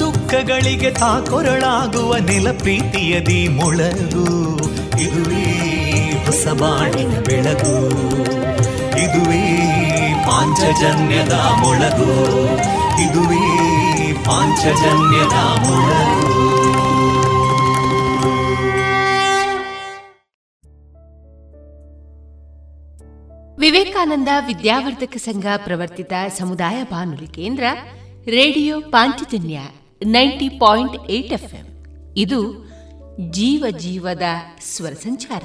ದುಃಖಗಳಿಗೆ ತಾಕೊರಳಾಗುವ ನೆಲ ಪ್ರೀತಿಯದಿ ಮೊಳಗು. ಇದುವೇ ಹೊಸ ಬಾಳಿನ ಬೆಳಗು. ಇದುವೇ ಪಾಂಚಜನ್ಯದ ಮೊಳಗು. ಇದುವೇ ಪಾಂಚಜನ್ಯದ ಮೊಳಗು. ವಿವೇಕಾನಂದ ವಿದ್ಯಾವರ್ಧಕ ಸಂಘ ಪ್ರವರ್ತಿತ ಸಮುದಾಯ ಬಾನುಲಿ ಕೇಂದ್ರ radio Panchajanya. Ninety point eight FM. ಇದು ಜೀವ ಜೀವದ ಸ್ವರ ಸಂಚಾರ.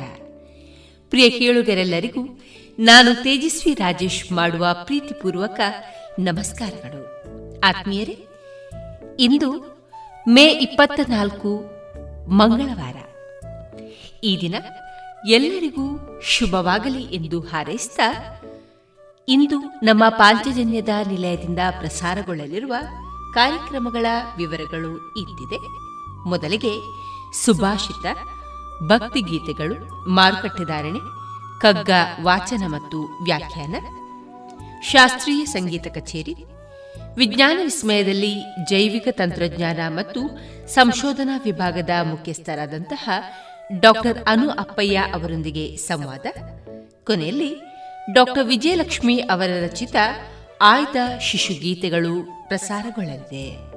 ಪ್ರಿಯ ಕೇಳುಗರೆಲ್ಲರಿಗೂ ನಾನು ತೇಜಸ್ವಿ ರಾಜೇಶ್ ಮಾಡುವ ಪ್ರೀತಿಪೂರ್ವಕ ನಮಸ್ಕಾರಗಳು. ಆತ್ಮೀಯರೇ, ಇಂದು ಮೇ ಇಪ್ಪತ್ತ ನಾಲ್ಕು ಮಂಗಳವಾರ. ಈ ದಿನ ಎಲ್ಲರಿಗೂ ಶುಭವಾಗಲಿ ಎಂದು ಹಾರೈಸ್ತಾ ಇಂದು ನಮ್ಮ ಪಾಂಚಜನ್ಯದ ನಿಲಯದಿಂದ ಪ್ರಸಾರಗೊಳ್ಳಲಿರುವ ಕಾರ್ಯಕ್ರಮಗಳ ವಿವರಗಳು ಇದ್ದಿದೆ ಮೊದಲಿಗೆ ಸುಭಾಷಿತ ಭಕ್ತಿಗೀತೆಗಳು ಮಾರುಕಟ್ಟೆದಾರಣೆ ಕಗ್ಗ ವಾಚನ ಮತ್ತು ವ್ಯಾಖ್ಯಾನ, ಶಾಸ್ತ್ರೀಯ ಸಂಗೀತ ಕಚೇರಿ, ವಿಜ್ಞಾನ ವಿಸ್ಮಯದಲ್ಲಿ ಜೈವಿಕ ತಂತ್ರಜ್ಞಾನ ಮತ್ತು ಸಂಶೋಧನಾ ವಿಭಾಗದ ಮುಖ್ಯಸ್ಥರಾದಂತಹ ಡಾಕ್ಟರ್ ಅನು ಅಪ್ಪಯ್ಯ ಅವರೊಂದಿಗೆ ಸಂವಾದ. ಕೊನೆಯಲ್ಲಿ ಡಾಕ್ಟರ್ ವಿಜಯಲಕ್ಷ್ಮಿ ಅವರ ರಚಿತ ಆಯ್ದ ಶಿಶುಗೀತೆಗಳು ಪ್ರಸಾರಗೊಳ್ಳಲಿದೆ.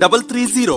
double three zero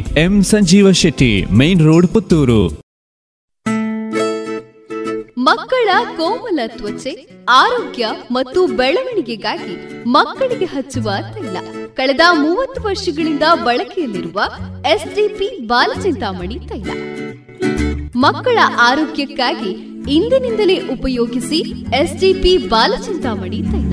M Sanjeeva Shetty, main road Puttur. ಮಕ್ಕಳ ಕೋಮಲ ತ್ವಚೆ, ಆರೋಗ್ಯ ಮತ್ತು ಬೆಳವಣಿಗೆಗಾಗಿ ಮಕ್ಕಳಿಗೆ ಹಚ್ಚುವ ತೈಲ. ಕಳೆದ ಮೂವತ್ತು ವರ್ಷಗಳಿಂದ ಬಳಕೆಯಲ್ಲಿರುವ ಎಸ್ಡಿಪಿ ಬಾಲಚಿಂತಾಮಣಿ ತೈಲ. ಮಕ್ಕಳ ಆರೋಗ್ಯಕ್ಕಾಗಿ ಇಂದಿನಿಂದಲೇ ಉಪಯೋಗಿಸಿ ಎಸ್ಡಿಪಿ ಬಾಲಚಿಂತಾಮಣಿ ತೈಲ.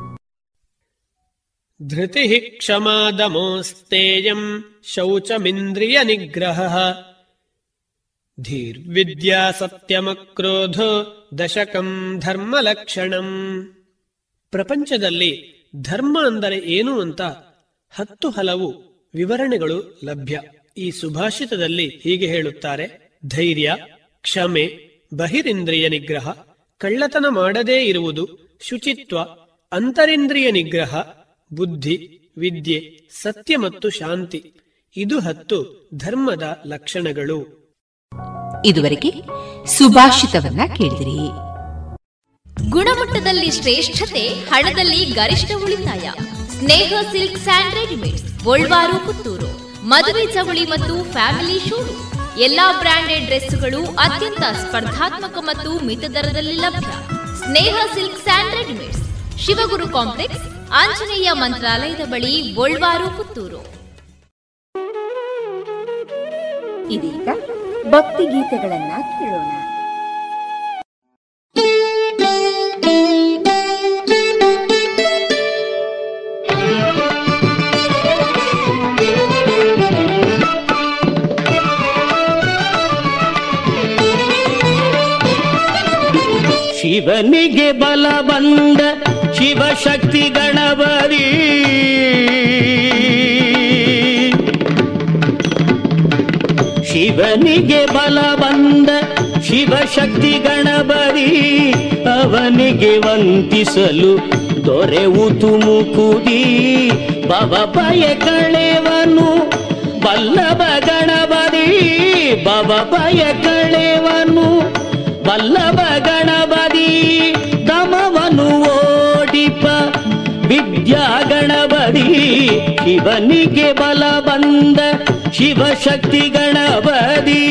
धृतिः क्षमादमोस्तेयम् शौचमिन्द्रियनिग्रहः धीर्विद्या ಸತ್ಯಮಕ್ರೋಧೋ ದಶಕಂ ಧರ್ಮಲಕ್ಷಣಂ ಪ್ರಪಂಚದಲ್ಲಿ ಧರ್ಮ ಅಂದರೆ ಏನು ಅಂತ ಹತ್ತು ಹಲವು ವಿವರಣೆಗಳು ಲಭ್ಯ ಈ ಸುಭಾಷಿತದಲ್ಲಿ ಹೀಗೆ ಹೇಳುತ್ತಾರೆ ಧೈರ್ಯ ಕ್ಷಮೆ ಬಹಿರಿಂದ್ರಿಯ ನಿಗ್ರಹ ಕಳ್ಳತನ ಮಾಡದೇ ಇರುವುದು ಶುಚಿತ್ವ ಅಂತರಿಂದ್ರಿಯ ನಿಗ್ರಹ ಬುದ್ಧಿ ವಿದ್ಯೆ ಸತ್ಯ ಮತ್ತು ಶಾಂತಿ. ಇದು ಹತ್ತು ಧರ್ಮದ ಲಕ್ಷಣಗಳು. ಇದುವರೆಗೆ ಸುಭಾಷಿತವನ್ನ ಕೇಳಿದಿರಿ. ಗುಣಮಟ್ಟದಲ್ಲಿ ಶ್ರೇಷ್ಠತೆ ಹಣದಲ್ಲಿ ಗರಿಷ್ಠ ಉಳಿತಾಯ. Sneha silk sand readymade Golwaru Puttur. ಮದುವೆ ಚವಳಿ ಮತ್ತು ಫ್ಯಾಮಿಲಿ ಶೂರು ಎಲ್ಲಾ ಬ್ರಾಂಡೆಡ್ ಡ್ರೆಸ್ಗಳು ಅತ್ಯಂತ ಸ್ಪರ್ಧಾತ್ಮಕ ಮತ್ತು ಮಿತ ದರದಲ್ಲಿ ಲಭ್ಯ. Sneha silk and readymades Shivaguru complex Anjaneya ಮಂತ್ರಾಲಯದ ಬಳಿ ಗೋಲ್ವಾರು ಪುತ್ತೂರು. ಇದೀಗ ಭಕ್ತಿ ಗೀತೆಗಳನ್ನ ಕೇಳೋಣ. ಶಿವನಿಗೆ ಬಲ ಬಂದ ಶಿವಶಕ್ತಿ ಗಣಪತಿ. ಶಿವನಿಗೆ ಬಲ ಬಂದ ಶಿವಶಕ್ತಿ ಗಣಪತಿ. ಅವನಿಗೆ ವಂತಿಸಲು ದೊರೆವುತು ಮುಕುದಿ ಬವ ಬಯ ಕಳೆವನು ಬಲ್ಲಭ ಗಣಪತಿ. ಬವ ಬಯ ಕಳೆವನು ಬಲ್ಲಭ ಗಣಪತಿ ಶಿವನಿಗೆ ಬಲ ಬಂದ ಶಿವಶಕ್ತಿ ಗಣಪತಿ.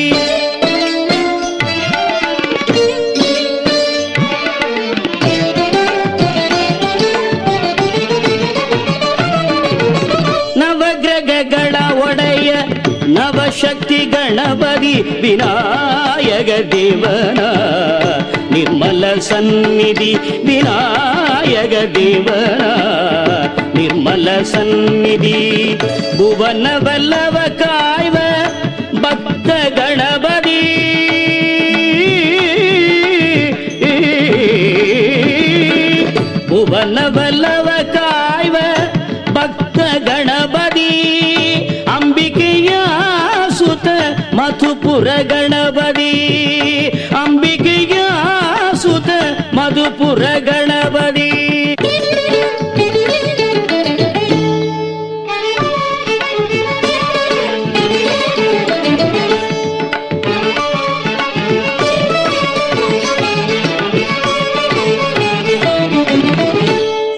ನವಗ್ರಹಗಳ ಒಡೆಯ ನವಶಕ್ತಿ ಗಣಪತಿ ವಿನಾಯಕ ದೇವನ ನಿರ್ಮಲ ಸನ್ನಿಧಿ ವಿನಾಯಕ ದೇವನ ನಿರ್ಮಲ ಸನ್ನಿಧಿ ಭುವನವಲ್ಲವ ಕಾಯ್ವ ಭಕ್ತ ಗಣಪತಿ ಭುವನವಲ್ಲವ ಕಾಯ್ವ ಭಕ್ತ ಗಣಪತಿ ಅಂಬಿಕೆಯ ಸುತ ಮಧುಪುರ ಗಣಪತಿ ಅಂಬಿಕೆಯ ಮಧುಪುರ ಗಣಪತಿ.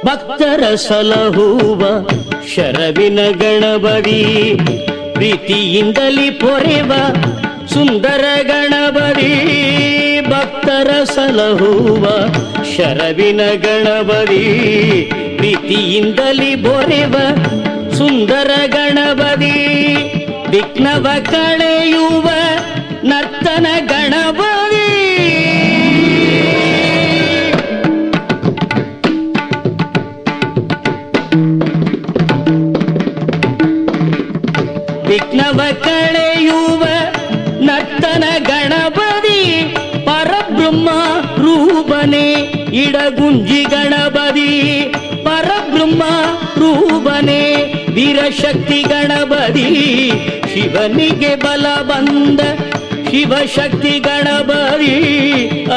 ಭಕ್ತರ ಸಲಹುವ ಶರವಿನ ಗಣಪತಿ ಪ್ರೀತಿಯಿಂದಲಿ ಪೊರೆವ ಸುಂದರ ಗಣಪತಿ. ಸಲಹುವ ಶರವಿನ ಗಣಪತಿ ಪ್ರೀತಿಯಿಂದಲಿ ಬೊರೆವ ಸುಂದರ ಗಣಪತಿ ವಿಘ್ನವ ಕಳೆಯುವ ನರ್ತನ ಗಣಪತಿ ಇಡಗುಂಜಿ ಗಣಪತಿ ಪರಬ್ರಹ್ಮ ರೂಪನೆ ವೀರಶಕ್ತಿ ಗಣಪತಿ ಶಿವನಿಗೆ ಬಲ ಬಂದ ಶಿವಶಕ್ತಿ ಗಣಪತಿ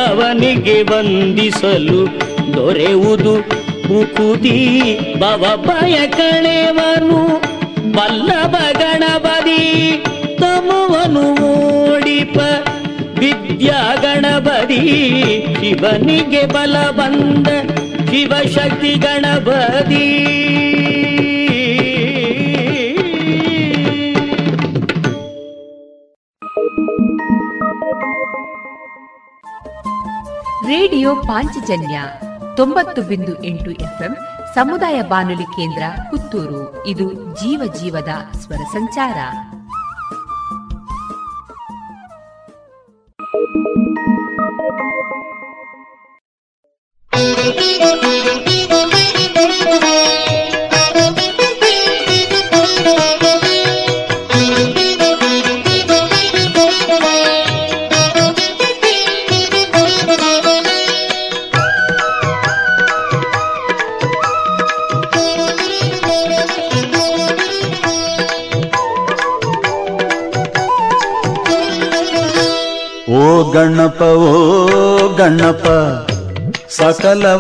ಅವನಿಗೆ ವಂದಿಸಲು ದೊರೆಯುವುದು ಮುಕುದಿ ಭವ ಭಯ ಕಳೆವನು ವಲ್ಲಭ ಗಣಪತಿ ತಮವನು ಓಡಿಪ ಶಕ್ತಿ ಶಿವನಿಗೆ ಬಲ ಬಂದ ಶಿವಶಕ್ತಿ ಗಣಪತಿ. ರೇಡಿಯೋ ಪಾಂಚಜನ್ಯ ತೊಂಬತ್ತು ಬಿಂದು ಎಂಟು ಎಫ್ಎಂ ಸಮುದಾಯ ಬಾನುಲಿ ಕೇಂದ್ರ ಪುತ್ತೂರು. ಇದು ಜೀವ ಜೀವದ ಸ್ವರ ಸಂಚಾರ.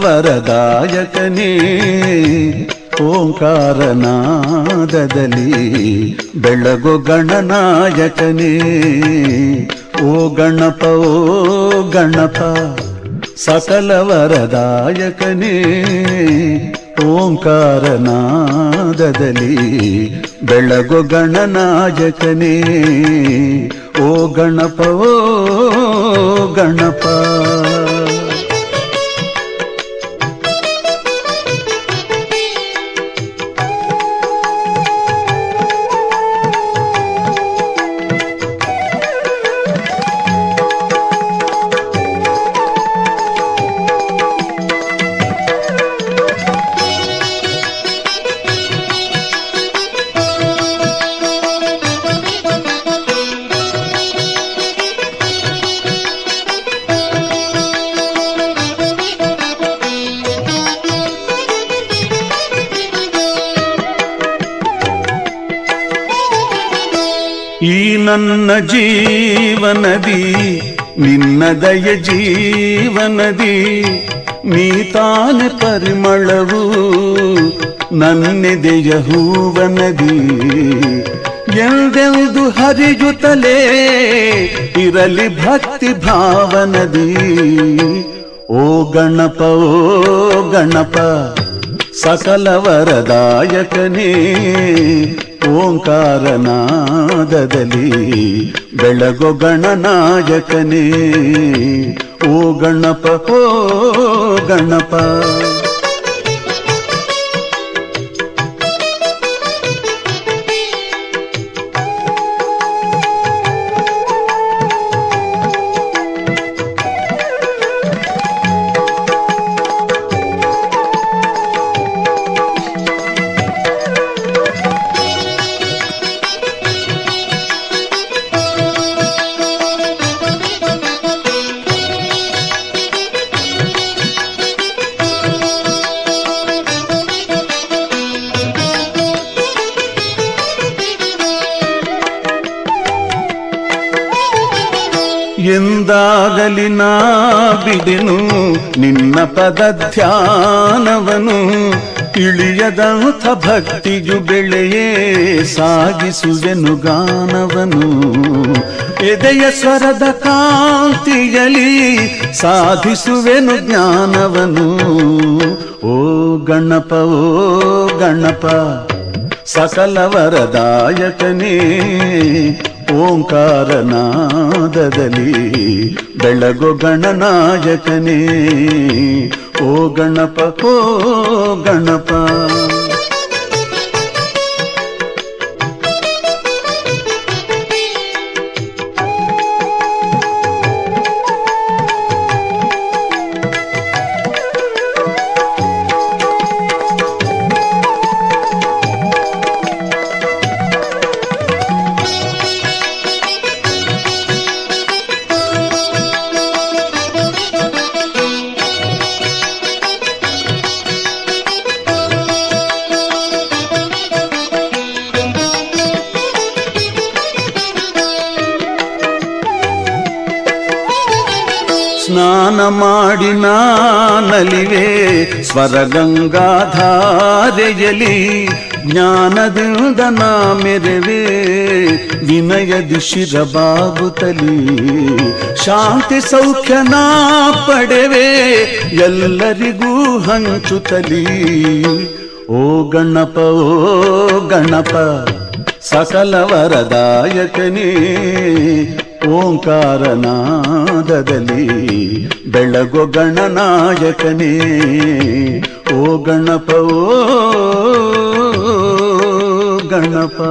ವರದಾಯಕನೇ, ಓಂಕಾರನಾದದಲ್ಲಿ ಬೆಳಗು ಗಣನಾಯಕನೇ. ಓ ಗಣಪ ಓ ಗಣಪ, ಸಕಲ ವರದಾಯಕನೇ, ಓಂಕಾರನಾದದಲ್ಲಿ ಬೆಳಗು ಗಣನಾಯಕನೇ. ಓ ಗಣಪ ಓ ಗಣಪ. ಜೀವನದಿ ನಿನ್ನ ದಯ ಜೀವನದಿ, ನೀ ತಾನೆ ಪರಿಮಳವು, ನನ್ನೆದೆಯ ಹೂವನದಿ. ಎಂದೆಂದು ಹರಿಯುತ್ತಲೇ ಇರಲಿ ಭಕ್ತಿ ಭಾವನದಿ. ಓ ಗಣಪ ಓ ಗಣಪ ಸಕಲ ವರದಾಯಕನೇ ಓಂಕಾರನಾದದಲ್ಲಿ ಬೆಳಗು ಗಣನಾಯಕನೇ. ಓ ಗಣಪ ಓ ಗಣಪ. ಪದ ಧ್ಯಾನವನು ಇಳಿಯದಂಥ ಭಕ್ತಿಯು ಬೆಳೆಯೇ ಸಾಗಿಸುವೆನು ಗಾನವನು. ಎದೆಯ ಸ್ವರದ ಕಾಂತಿಯಲಿ ಸಾಧಿಸುವೆನು ಜ್ಞಾನವನು. ಓ ಗಣಪ ಓ ಗಣಪ ಸಕಲ ವರದಾಯಕನೇ ಓಂಕಾರನಾದದಲ್ಲಿ ಬೆಳಗು ಗಣನಾಯಕನೇ ಓ ಗಣಪ ಓ ಗಣಪ. ಸ್ವರಗಂಗಾಧಾರೆಯಲಿ ಜ್ಞಾನದಿಂದ ನಾ ಮೆರವೆ? ವಿನಯದಿ ಶಿರಬಾಗುತ್ತಲಿ? ಶಾಂತಿ ಸೌಖ್ಯ ನಾ ಪಡೆವೆ? ಎಲ್ಲರಿಗೂ ಹಂಚುತ್ತಲಿ? ಓ ಗಣಪ ಓ ಗಣಪ, ಸಕಲ ವರದಾಯಕನೇ. ಓಂಕಾರನಾದದಲ್ಲಿ ಬೆಳಗೊ ಗಣನಾಯಕನೇ, ಓ ಗಣಪ ಓ ಗಣಪ.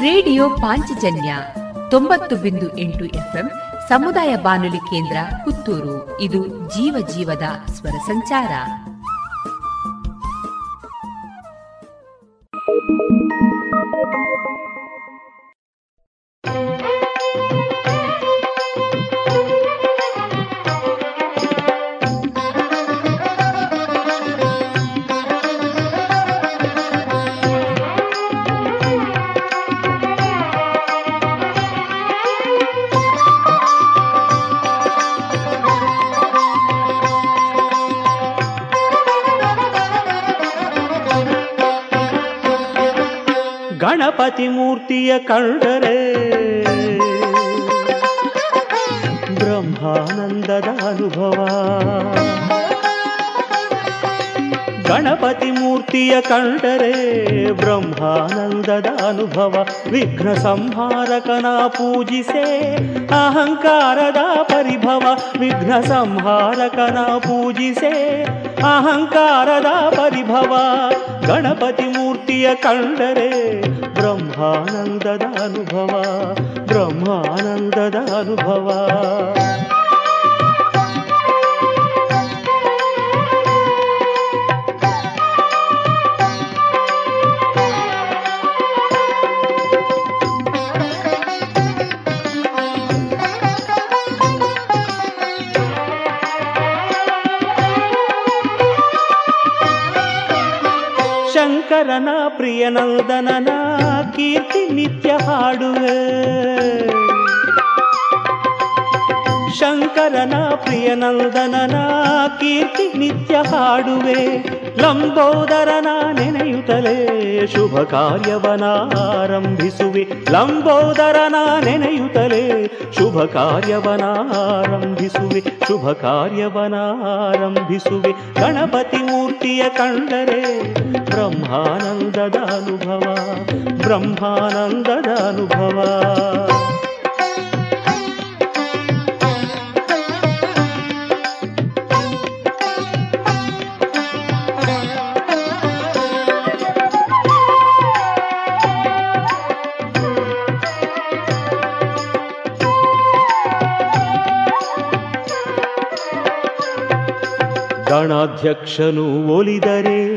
ರೇಡಿಯೋ ಪಾಂಚಜನ್ಯ ತೊಂಬತ್ತು ಬಿಂದು ಎಂಟು ಎಫ್ಎಂ ಸಮುದಾಯ ಬಾನುಲಿ ಕೇಂದ್ರ ಪುತ್ತೂರು. ಇದು ಜೀವ ಜೀವದ ಸ್ವರ ಸಂಚಾರ. Thank you. ಗಣಪತಿ ಮೂರ್ತಿಯ ಕಂಡರೆ ಬ್ರಹ್ಮಾನಂದದ ಅನುಭವ. ಗಣಪತಿ ಮೂರ್ತಿಯ ಕಂಡರೆ ಬ್ರಹ್ಮಾನಂದದ ಅನುಭವ. ವಿಘ್ನ ಸಂಹಾರಕನ ಪೂಜಿಸೆ ಅಹಂಕಾರದ ಪರಿಭವ. ವಿಘ್ನ ಸಂಹಾರಕನ ಪೂಜಿಸೆ ಅಹಂಕಾರದ ಪರಿಭವ. ಗಣಪತಿ ಮೂರ್ತಿಯ ಕಂಡರೆ ब्रह्मानन्ददा अनुभवा ಶಂಕರನ ಪ್ರಿಯನಂದನನ ಕೀರ್ತಿ ನಿತ್ಯ ಹಾಡುವೆ. ಶಂಕರನ ಪ್ರಿಯನಂದನನ ಕೀರ್ತಿ ನಿತ್ಯ ಹಾಡುವೆ. ಲಂಬೋದರನ ನೆನೆಯುತ್ತಲೇ ಶುಭ ಕಾರ್ಯವನ ಆರಂಭಿಸುವೆ. ಲಂಬೋದರನ ನೆನೆಯುತ್ತಲೇ ಶುಭ ಕಾರ್ಯವನ ಆರಂಭಿಸುವೆ. ಶುಭ ಕಾರ್ಯವನ ಆರಂಭಿಸುವೆ. ಗಣಪತಿ ಮೂರ್ತಿಯ ಕಂಡರೆ ಬ್ರಹ್ಮಾನಂದದ ಅನುಭವ. ಬ್ರಹ್ಮಾನಂದದ ಅನುಭವ. ಗಣಾಧ್ಯಕ್ಷನು ಒಲಿದರೆ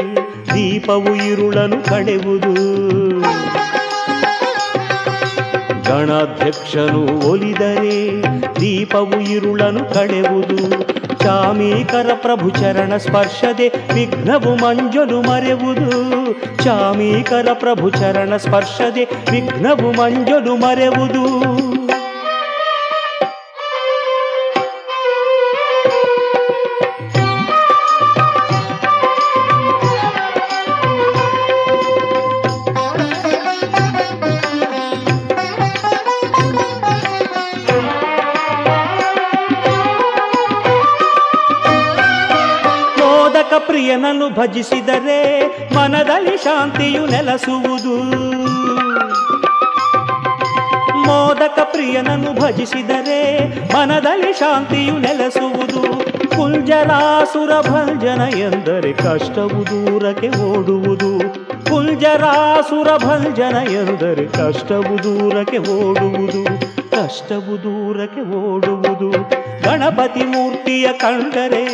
ದೀಪವು ಇರುಳನು ಕಡೆವುದು ಗಣಾಧ್ಯಕ್ಷನು ಒಲಿದರೆ ದೀಪವು ಇರುಳನು ಕಡೆವುದು ಚಾಮೀಕರ ಪ್ರಭು ಚರಣ ಸ್ಪರ್ಶದೆ ವಿಘ್ನವು ಮಂಜಲು ಮರೆವುದು. ಚಾಮೀಕರ ಪ್ರಭು ಚರಣ ಸ್ಪರ್ಶದೆ ವಿಘ್ನವು ಮಂಜಲು ಮರೆವುದು. ಮೋದಕ ಭಜಿಸಿದರೆ ಮನದಲ್ಲಿ ಶಾಂತಿಯು ನೆಲೆಸುವುದು. ಮೋದಕ ಪ್ರಿಯನನ್ನು ಭಜಿಸಿದರೆ ಮನದಲ್ಲಿ ಶಾಂತಿಯು ನೆಲೆಸುವುದು. ಕುಂಜರಾಸುರ ಭಂಜನ ಎಂದರೆ ಕಷ್ಟವು ದೂರಕ್ಕೆ ಓಡುವುದು. ಕುಂಜರಾಸುರ ಭಂಜನ ಎಂದರೆ ಕಷ್ಟವು ದೂರಕ್ಕೆ ಓಡುವುದು. ಕಷ್ಟವು ದೂರಕ್ಕೆ ಓಡುವುದು. ಗಣಪತಿ ಮೂರ್ತಿಯ ಕಂಡರೆ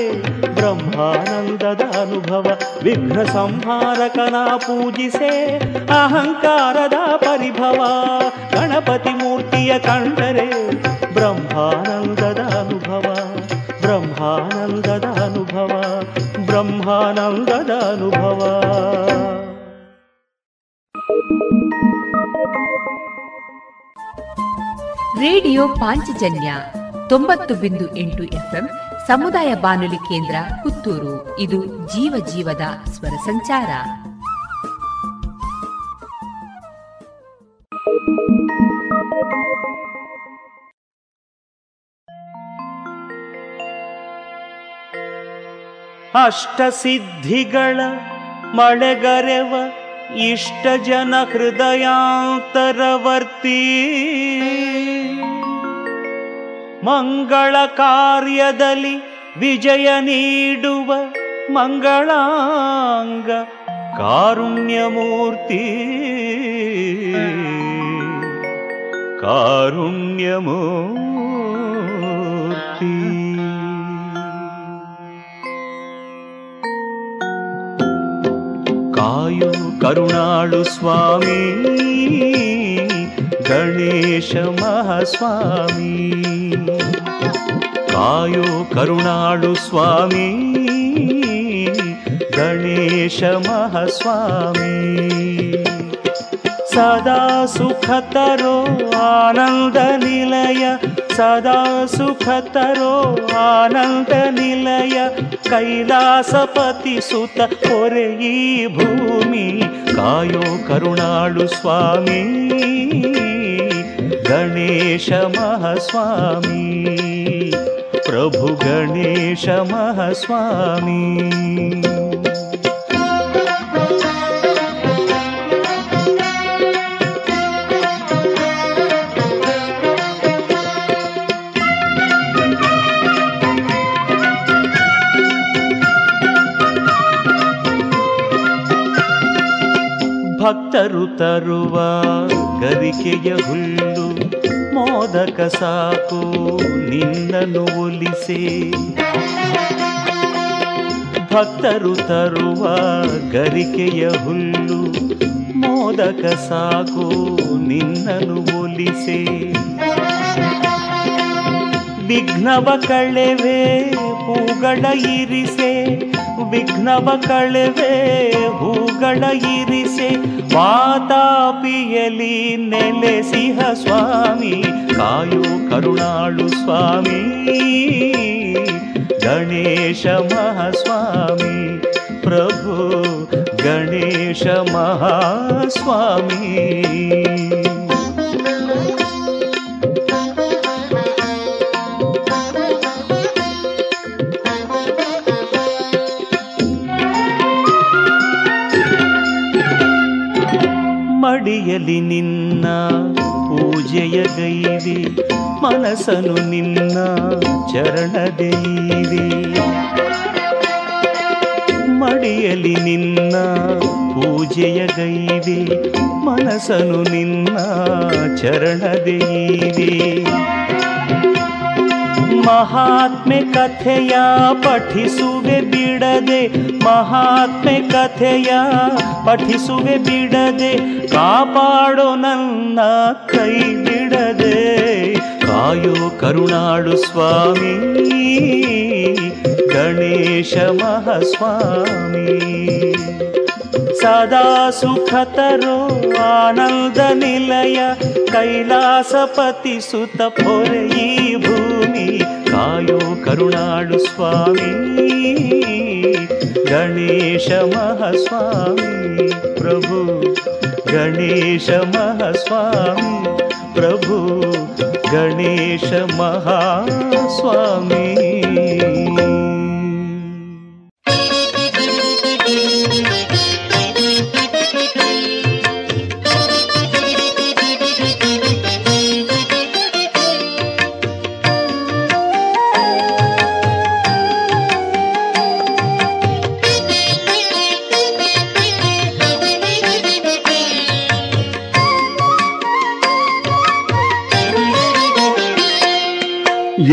ಬ್ರಹ್ಮಾನಂದದ ಅನುಭವ ವಿಘ್ನ ಸಂಹಾರಕನ ಪೂಜಿಸೆ ಅಹಂಕಾರದ ಪರಿಭವ ಗಣಪತಿ ಮೂರ್ತಿಯ ಕಂಡರೆ ಬ್ರಹ್ಮಾನಂದದ ಅನುಭವ ಬ್ರಹ್ಮಾನಂದದ ಅನುಭವ ಬ್ರಹ್ಮಾನಂದದ ಅನುಭವ ರೇಡಿಯೋ ಪಾಂಚಜನ್ಯ ತೊಂಬತ್ತು ಬಿಂದು ಎಂಟು ಎಫ್ಎಂ ಸಮುದಾಯ ಬಾನುಲಿ ಕೇಂದ್ರ ಪುತ್ತೂರು. ಇದು ಜೀವ ಜೀವದ ಸ್ವರ ಸಂಚಾರ. ಅಷ್ಟ ಸಿದ್ಧಿಗಳ ಮಳೆಗರೆವ ಇಷ್ಟ ಜನ ಹೃದಯಾಂತರವರ್ತಿ. ಮಂಗಳ ಕಾರ್ಯದಲ್ಲಿ ವಿಜಯ ನೀಡುವ ಮಂಗಳಾಂಗ ಕಾರುಣ್ಯಮೂರ್ತಿ. ಕಾರುಣ್ಯಮೂರ್ತಿ. ಕಾಯು ಕರುಣಾಳು ಸ್ವಾಮಿ ಗಣೇಶ ಮಹಾಸ್ವಾಮಿ. ಕಾಯೋ ಕರುಣಾಳು ಸ್ವಾಮಿ. ಗಣೇಶ ಮಹಾಸ್ವಾಮಿ. ಸದಾ ಸುಖತರೋ ಆನಂದ ನಿಲಯ. ಸದಾ ಸುಖತರೋ ಆನಂದ ನಿಲಯ. ಕೈಲಾಸಪತಿ ಸುತ ಈ ಭೂಮಿ. ಕಾಯೋ ಕರುಣಾಳು ಸ್ವಾಮಿ. ಗಣೇಶ ಮಹಾಸ್ವಾಮಿ. ಪ್ರಭು ಗಣೇಶ ಮಹಾಸ್ವಾಮಿ ಭಕ್ತರು ತರುವ ಗರಿಕೆಯ ಹುಲ್ಲು ಮೋದಕ ಸಾಕು ನಿನ್ನನ್ನು ಒಲಿಸಿ. ಭಕ್ತರು ತರುವ ಗರಿಕೆಯ ಹುಲ್ಲು ಮೋದಕ ಸಾಕು ನಿನ್ನನ್ನು ಒಲಿಸಿ. ವಿಘ್ನವ ಕಳೆವೆ ಹೂಗಳ ಇರಿಸೆ, ವಿಘ್ನವ ಕಳೆವೆ, ಹೂಗಳ ಇರಿಸೆ. ವಾತಾಪಿಯಲಿ ನೆಲೆಸಿಹ ಸ್ವಾಮಿ, ಕಾಯು ಕರುಣಾಳು ಸ್ವಾಮಿ. ಗಣೇಶ ಮಹಾಸ್ವಾಮಿ, ಪ್ರಭು ಗಣೇಶ ಮಹಾಸ್ವಾಮಿ. ಮಡಿಯಲಿ ನಿನ್ನ ಪೂಜೆಯ ಗೈರಿ ಮನಸನು ನಿನ್ನ ಚರಣದೈರಿ ಮಡಿಯಲಿ ನಿನ್ನ ಪೂಜೆಯ ಗೈರಿ ಮನಸನು ನಿನ್ನ ಚರಣದೈರಿ ಮಹಾತ್ಮೆ ಕಥೆಯ ಪಠಿಸುವೆ ಬಿಡದೆ, ಮಹಾತ್ಮೆ ಕಥೆಯ ಪಠಿಸುವೆ ಬಿಡದೆ, ಕಾಪಾಡೋ ನನ್ನ ಕೈ ಬಿಡದೆ. ಕಾಯೋ ಕರುಣಾಡು ಸ್ವಾಮಿ, ಗಣೇಶ ಮಹಾಸ್ವಾಮಿ. ಸದಾ ಸುಖತರೋ ಆನಂದ ನಿಲಯ, ಕೈಲಾಸಪತಿ ಸುತ ಪೊರೆ ಈ ಭೂಮಿ. ಕಾಯೋ ಕರುಣಾಳು ಸ್ವಾಮಿ. ಗಣೇಶ ಮಹಾಸ್ವಾಮಿ ಪ್ರಭು. ಗಣೇಶ ಮಹಾಸ್ವಾಮಿ ಪ್ರಭು. ಗಣೇಶ ಮಹಾಸ್ವಾಮಿ.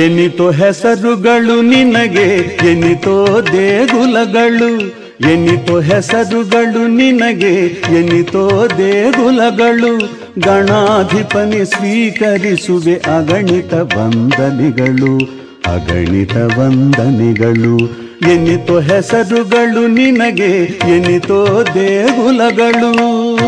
ಎನಿತೋ ಹೆಸರುಗಳು ನಿನಗೆ, ಎನಿತೋ ದೇಗುಲಗಳು, ಎನಿತೋ ಹೆಸರುಗಳು ನಿನಗೆ, ಎನಿತೋ ದೇಗುಲಗಳು. ಗಣಾಧಿಪನಿ ಸ್ವೀಕರಿಸುವೆ ಅಗಣಿತ ವಂದನೆಗಳು ಅಗಣಿತ ವಂದನೆಗಳು. ಎನಿತೋ ಹೆಸರುಗಳು ನಿನಗೆ, ಎನಿತೋ ದೇಗುಲಗಳು.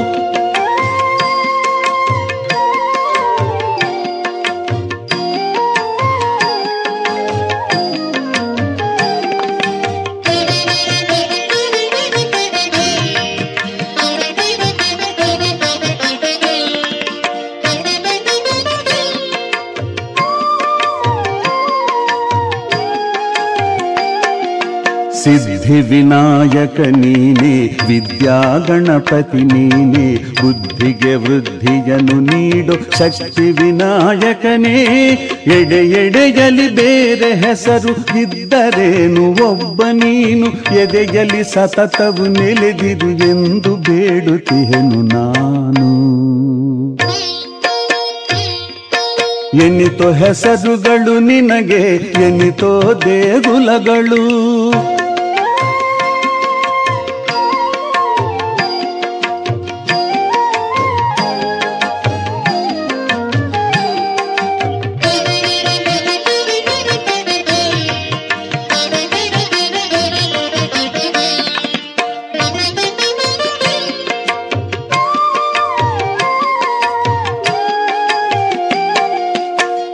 ಸಿದ್ಧಿ ವಿನಾಯಕ ನೀನೆ, ವಿದ್ಯಾ ಗಣಪತಿ ನೀನೆ, ಬುದ್ಧಿಗೆ ವೃದ್ಧಿಯನ್ನು ನೀಡು ಶಕ್ತಿ ವಿನಾಯಕನೇ. ಎಡೆ ಎಡೆಯಲಿ ಬೇರೆ ಹೆಸರು ಇದ್ದರೇನು, ಒಬ್ಬ ನೀನು ಎದೆಯಲಿ ಸತತವು ನೆಲೆದಿರು ಎಂದು ಬೇಡುತ್ತಿಹೆನು ನಾನು. ಎನ್ನಿತೋ ಹೆಸರುಗಳು ನಿನಗೆ ಎನ್ನಿತೋ ದೇಗುಲಗಳು.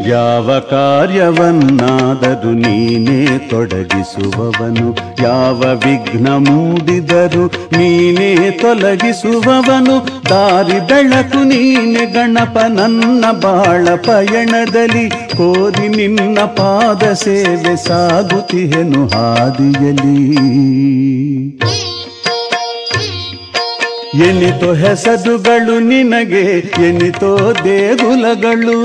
ಯಾವ ಕಾರ್ಯವನ್ನಾದರೂ ನೀನೇ ತೊಡಗಿಸುವವನು? ಯಾವ ವಿಘ್ನ ಮೂಡಿದರೂ ನೀನೇ ತೊಲಗಿಸುವವನು? ದಾರಿ ಬೆಳಕು ನೀನೆ ಗಣಪ ನನ್ನ ಬಾಳ ಪಯಣದಲ್ಲಿ. ಕೋರಿ ನಿನ್ನ ಪಾದ ಸೇವೆ ಸಾಗುತ್ತಿಹೆನು ಹಾದಿಯಲಿ ಎನಿತೋ ಹೆಸರುಗಳು ನಿನಗೆ, ಎನಿತೋ ದೇಗುಲಗಳು.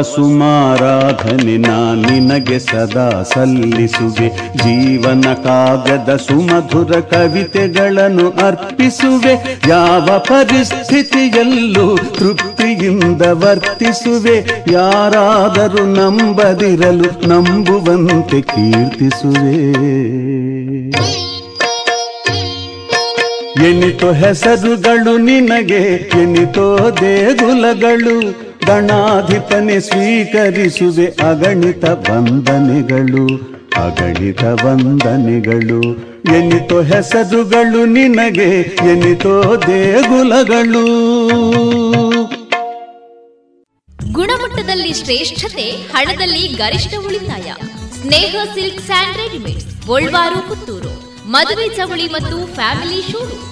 ಸುಮಾರಾಧನೆ ನಾ ನಿನಗೆ ಸದಾ ಸಲ್ಲಿಸುವೆ. ಜೀವನ ಕಾಗದ ಸುಮಧುರ ಕವಿತೆಗಳನ್ನು ಅರ್ಪಿಸುವೆ. ಯಾವ ಪರಿಸ್ಥಿತಿಯಲ್ಲೂ ತೃಪ್ತಿಯಿಂದ ವರ್ತಿಸುವೆ. ಯಾರಾದರೂ ನಂಬದಿರಲು ನಂಬುವಂತೆ ಕೀರ್ತಿಸುವೆ. ಎನಿತೋ ಹೆಸರುಗಳು ನಿನಗೆ, ಎನಿತೋ ದೇಗುಲಗಳು ಗಣಾಧಿಪನೆ ಸ್ವೀಕರಿಸುವೆ ಅಗಣಿತ ವಂದನೆಗಳು ಅಗಣಿತ ವಂದನೆಗಳು. ಎನಿತೋ ಹೆಸರುಗಳು ನಿನಗೆ, ಎನಿತೋ ದೇಗುಲಗಳು. ಗುಣಮಟ್ಟದಲ್ಲಿ ಶ್ರೇಷ್ಠತೆ, ಹಣದಲ್ಲಿ ಗರಿಷ್ಠ ಉಳಿತಾಯ. Sneha silk sand readymade Golwaru Puttur. ಮದುವೆ ಚವಳಿ ಮತ್ತು ಫ್ಯಾಮಿಲಿ ಶೂರು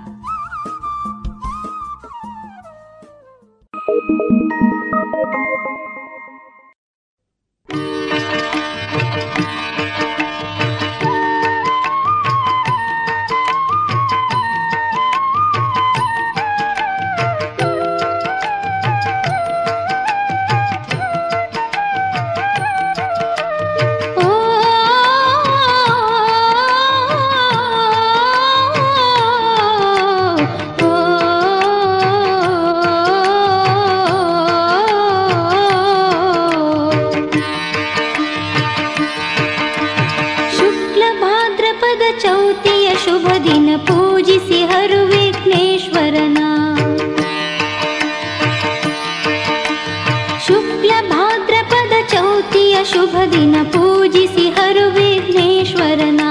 ीय शुभ दिन पूजसि ह विघ्नेश्वरना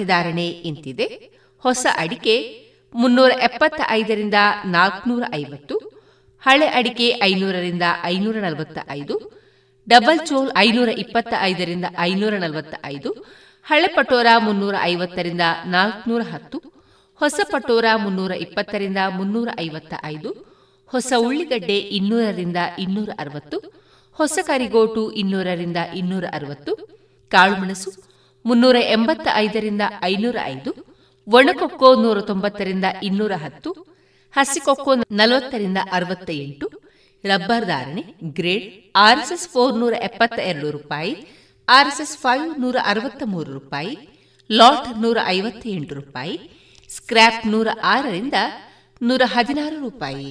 ಮಾರುಕಟ್ಟೆ ಧಾರಣೆ ಇಂತಿದೆ. ಹೊಸ ಅಡಿಕೆ ಮುನ್ನೂರ ಎಪ್ಪತ್ತ ಐದರಿಂದ ನಾಲ್ಕುನೂರ ಐವತ್ತು ಹಳೆ ಅಡಿಕೆ ಐನೂರರಿಂದ ಐನೂರ ನಲವತ್ತ ಐದು ಡಬಲ್ ಚೋಲ್ ಐನೂರ ಇಪ್ಪತ್ತ ಐದರಿಂದ ಐನೂರ ನಲವತ್ತ ಐದು ಹಳೆ ಪಟೋರ ಮುನ್ನೂರ ಐವತ್ತರಿಂದ ನಾಲ್ಕುನೂರ ಹತ್ತು ಹೊಸ ಪಟೋರ ಮುನ್ನೂರ ಇಪ್ಪತ್ತರಿಂದ ಮುನ್ನೂರ ಐವತ್ತ ಐದು ಹೊಸ ಉಳ್ಳಿಗಡ್ಡೆ ಇನ್ನೂರರಿಂದ ಇನ್ನೂರ ಅರವತ್ತು ಹೊಸ ಕರಿಗೋಟು ಇನ್ನೂರರಿಂದ ಇನ್ನೂರ ಅರವತ್ತು ಕಾಳುಮೆಣಸು ಮುನ್ನೂರ ಎಂಬತ್ತ ಐದರಿಂದ ಐನೂರ ಐದು ಒಣಕೊಕ್ಕೋ ನೂರ ತೊಂಬತ್ತರಿಂದ ಇನ್ನೂರ ಹತ್ತು ಹಸಿಕೊಕ್ಕೋ ನಲವತ್ತರಿಂದ ಅರವತ್ತ ಎಂಟು ರಬ್ಬರ್ ಧಾರಣೆ ಗ್ರೇಡ್ ಆರ್ಎಸ್ಎಸ್ ಫೋರ್ ನೂರ ಎಪ್ಪತ್ತ ಎರಡು ರೂಪಾಯಿ, ಆರ್ಎಸ್ಎಸ್ ಫೈವ್ ನೂರ ಅರವತ್ತ ಮೂರು ರೂಪಾಯಿ, ಲಾಟ್ ನೂರ ಐವತ್ತ ಎಂಟು ರೂಪಾಯಿ, ಸ್ಕ್ರ್ಯಾಪ್ ನೂರ ಆರರಿಂದ ನೂರ ಹದಿನಾರು ರೂಪಾಯಿ.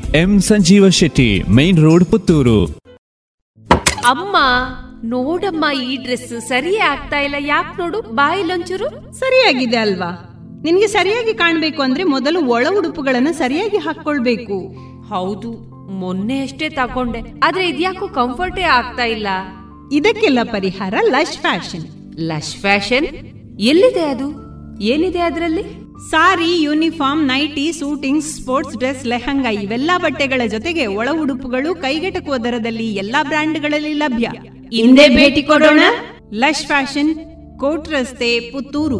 M Sanjeeva Shetty main road Puttur. ಅಮ್ಮ ನೋಡಮ್ಮ ಈ ಡ್ರೆಸ್ ಸರಿಯೇ ಆಗ್ತಾ ಇಲ್ಲ. ಯಾಕೆ ನೋಡು ಬಾಯಿಲೊಂಚೂರು ಸರಿಯಾಗಿದೆ ಅಲ್ವಾ? ನಿನ್ಗೆ ಸರಿಯಾಗಿ ಕಾಣ್ಬೇಕು ಅಂದ್ರೆ ಮೊದಲು ಒಳ ಉಡುಪುಗಳನ್ನ ಸರಿಯಾಗಿ ಹಾಕೊಳ್ಬೇಕು ಹೌದು ಮೊನ್ನೆ ಅಷ್ಟೇ ತಕೊಂಡೆ ಆದ್ರೆ ಇದ್ಯಾಕೋ ಕಂಫರ್ಟೇ ಆಗ್ತಾ ಇಲ್ಲ. ಇದಕ್ಕೆಲ್ಲ ಪರಿಹಾರ ಲಶ್ ಫ್ಯಾಷನ್. Lush fashion? ಎಲ್ಲಿದೆ ಅದು? ಏನಿದೆ ಅದರಲ್ಲಿ? Sari, uniform, nighty, suiting, sports dress, lehenga ಇವೆಲ್ಲಾ ಬಟ್ಟೆಗಳ ಜೊತೆಗೆ ಒಳ ಉಡುಪುಗಳು ಕೈಗೆಟಕುವ ದರದಲ್ಲಿ ಎಲ್ಲಾ ಬ್ರ್ಯಾಂಡ್ಗಳಲ್ಲಿ ಲಭ್ಯ. ಹಿಂದೆ ಭೇಟಿ ಕೊಡೋಣ. ಲಶ್ ಫ್ಯಾಷನ್, ಕೋಟ್ ರಸ್ತೆ, ಪುತ್ತೂರು.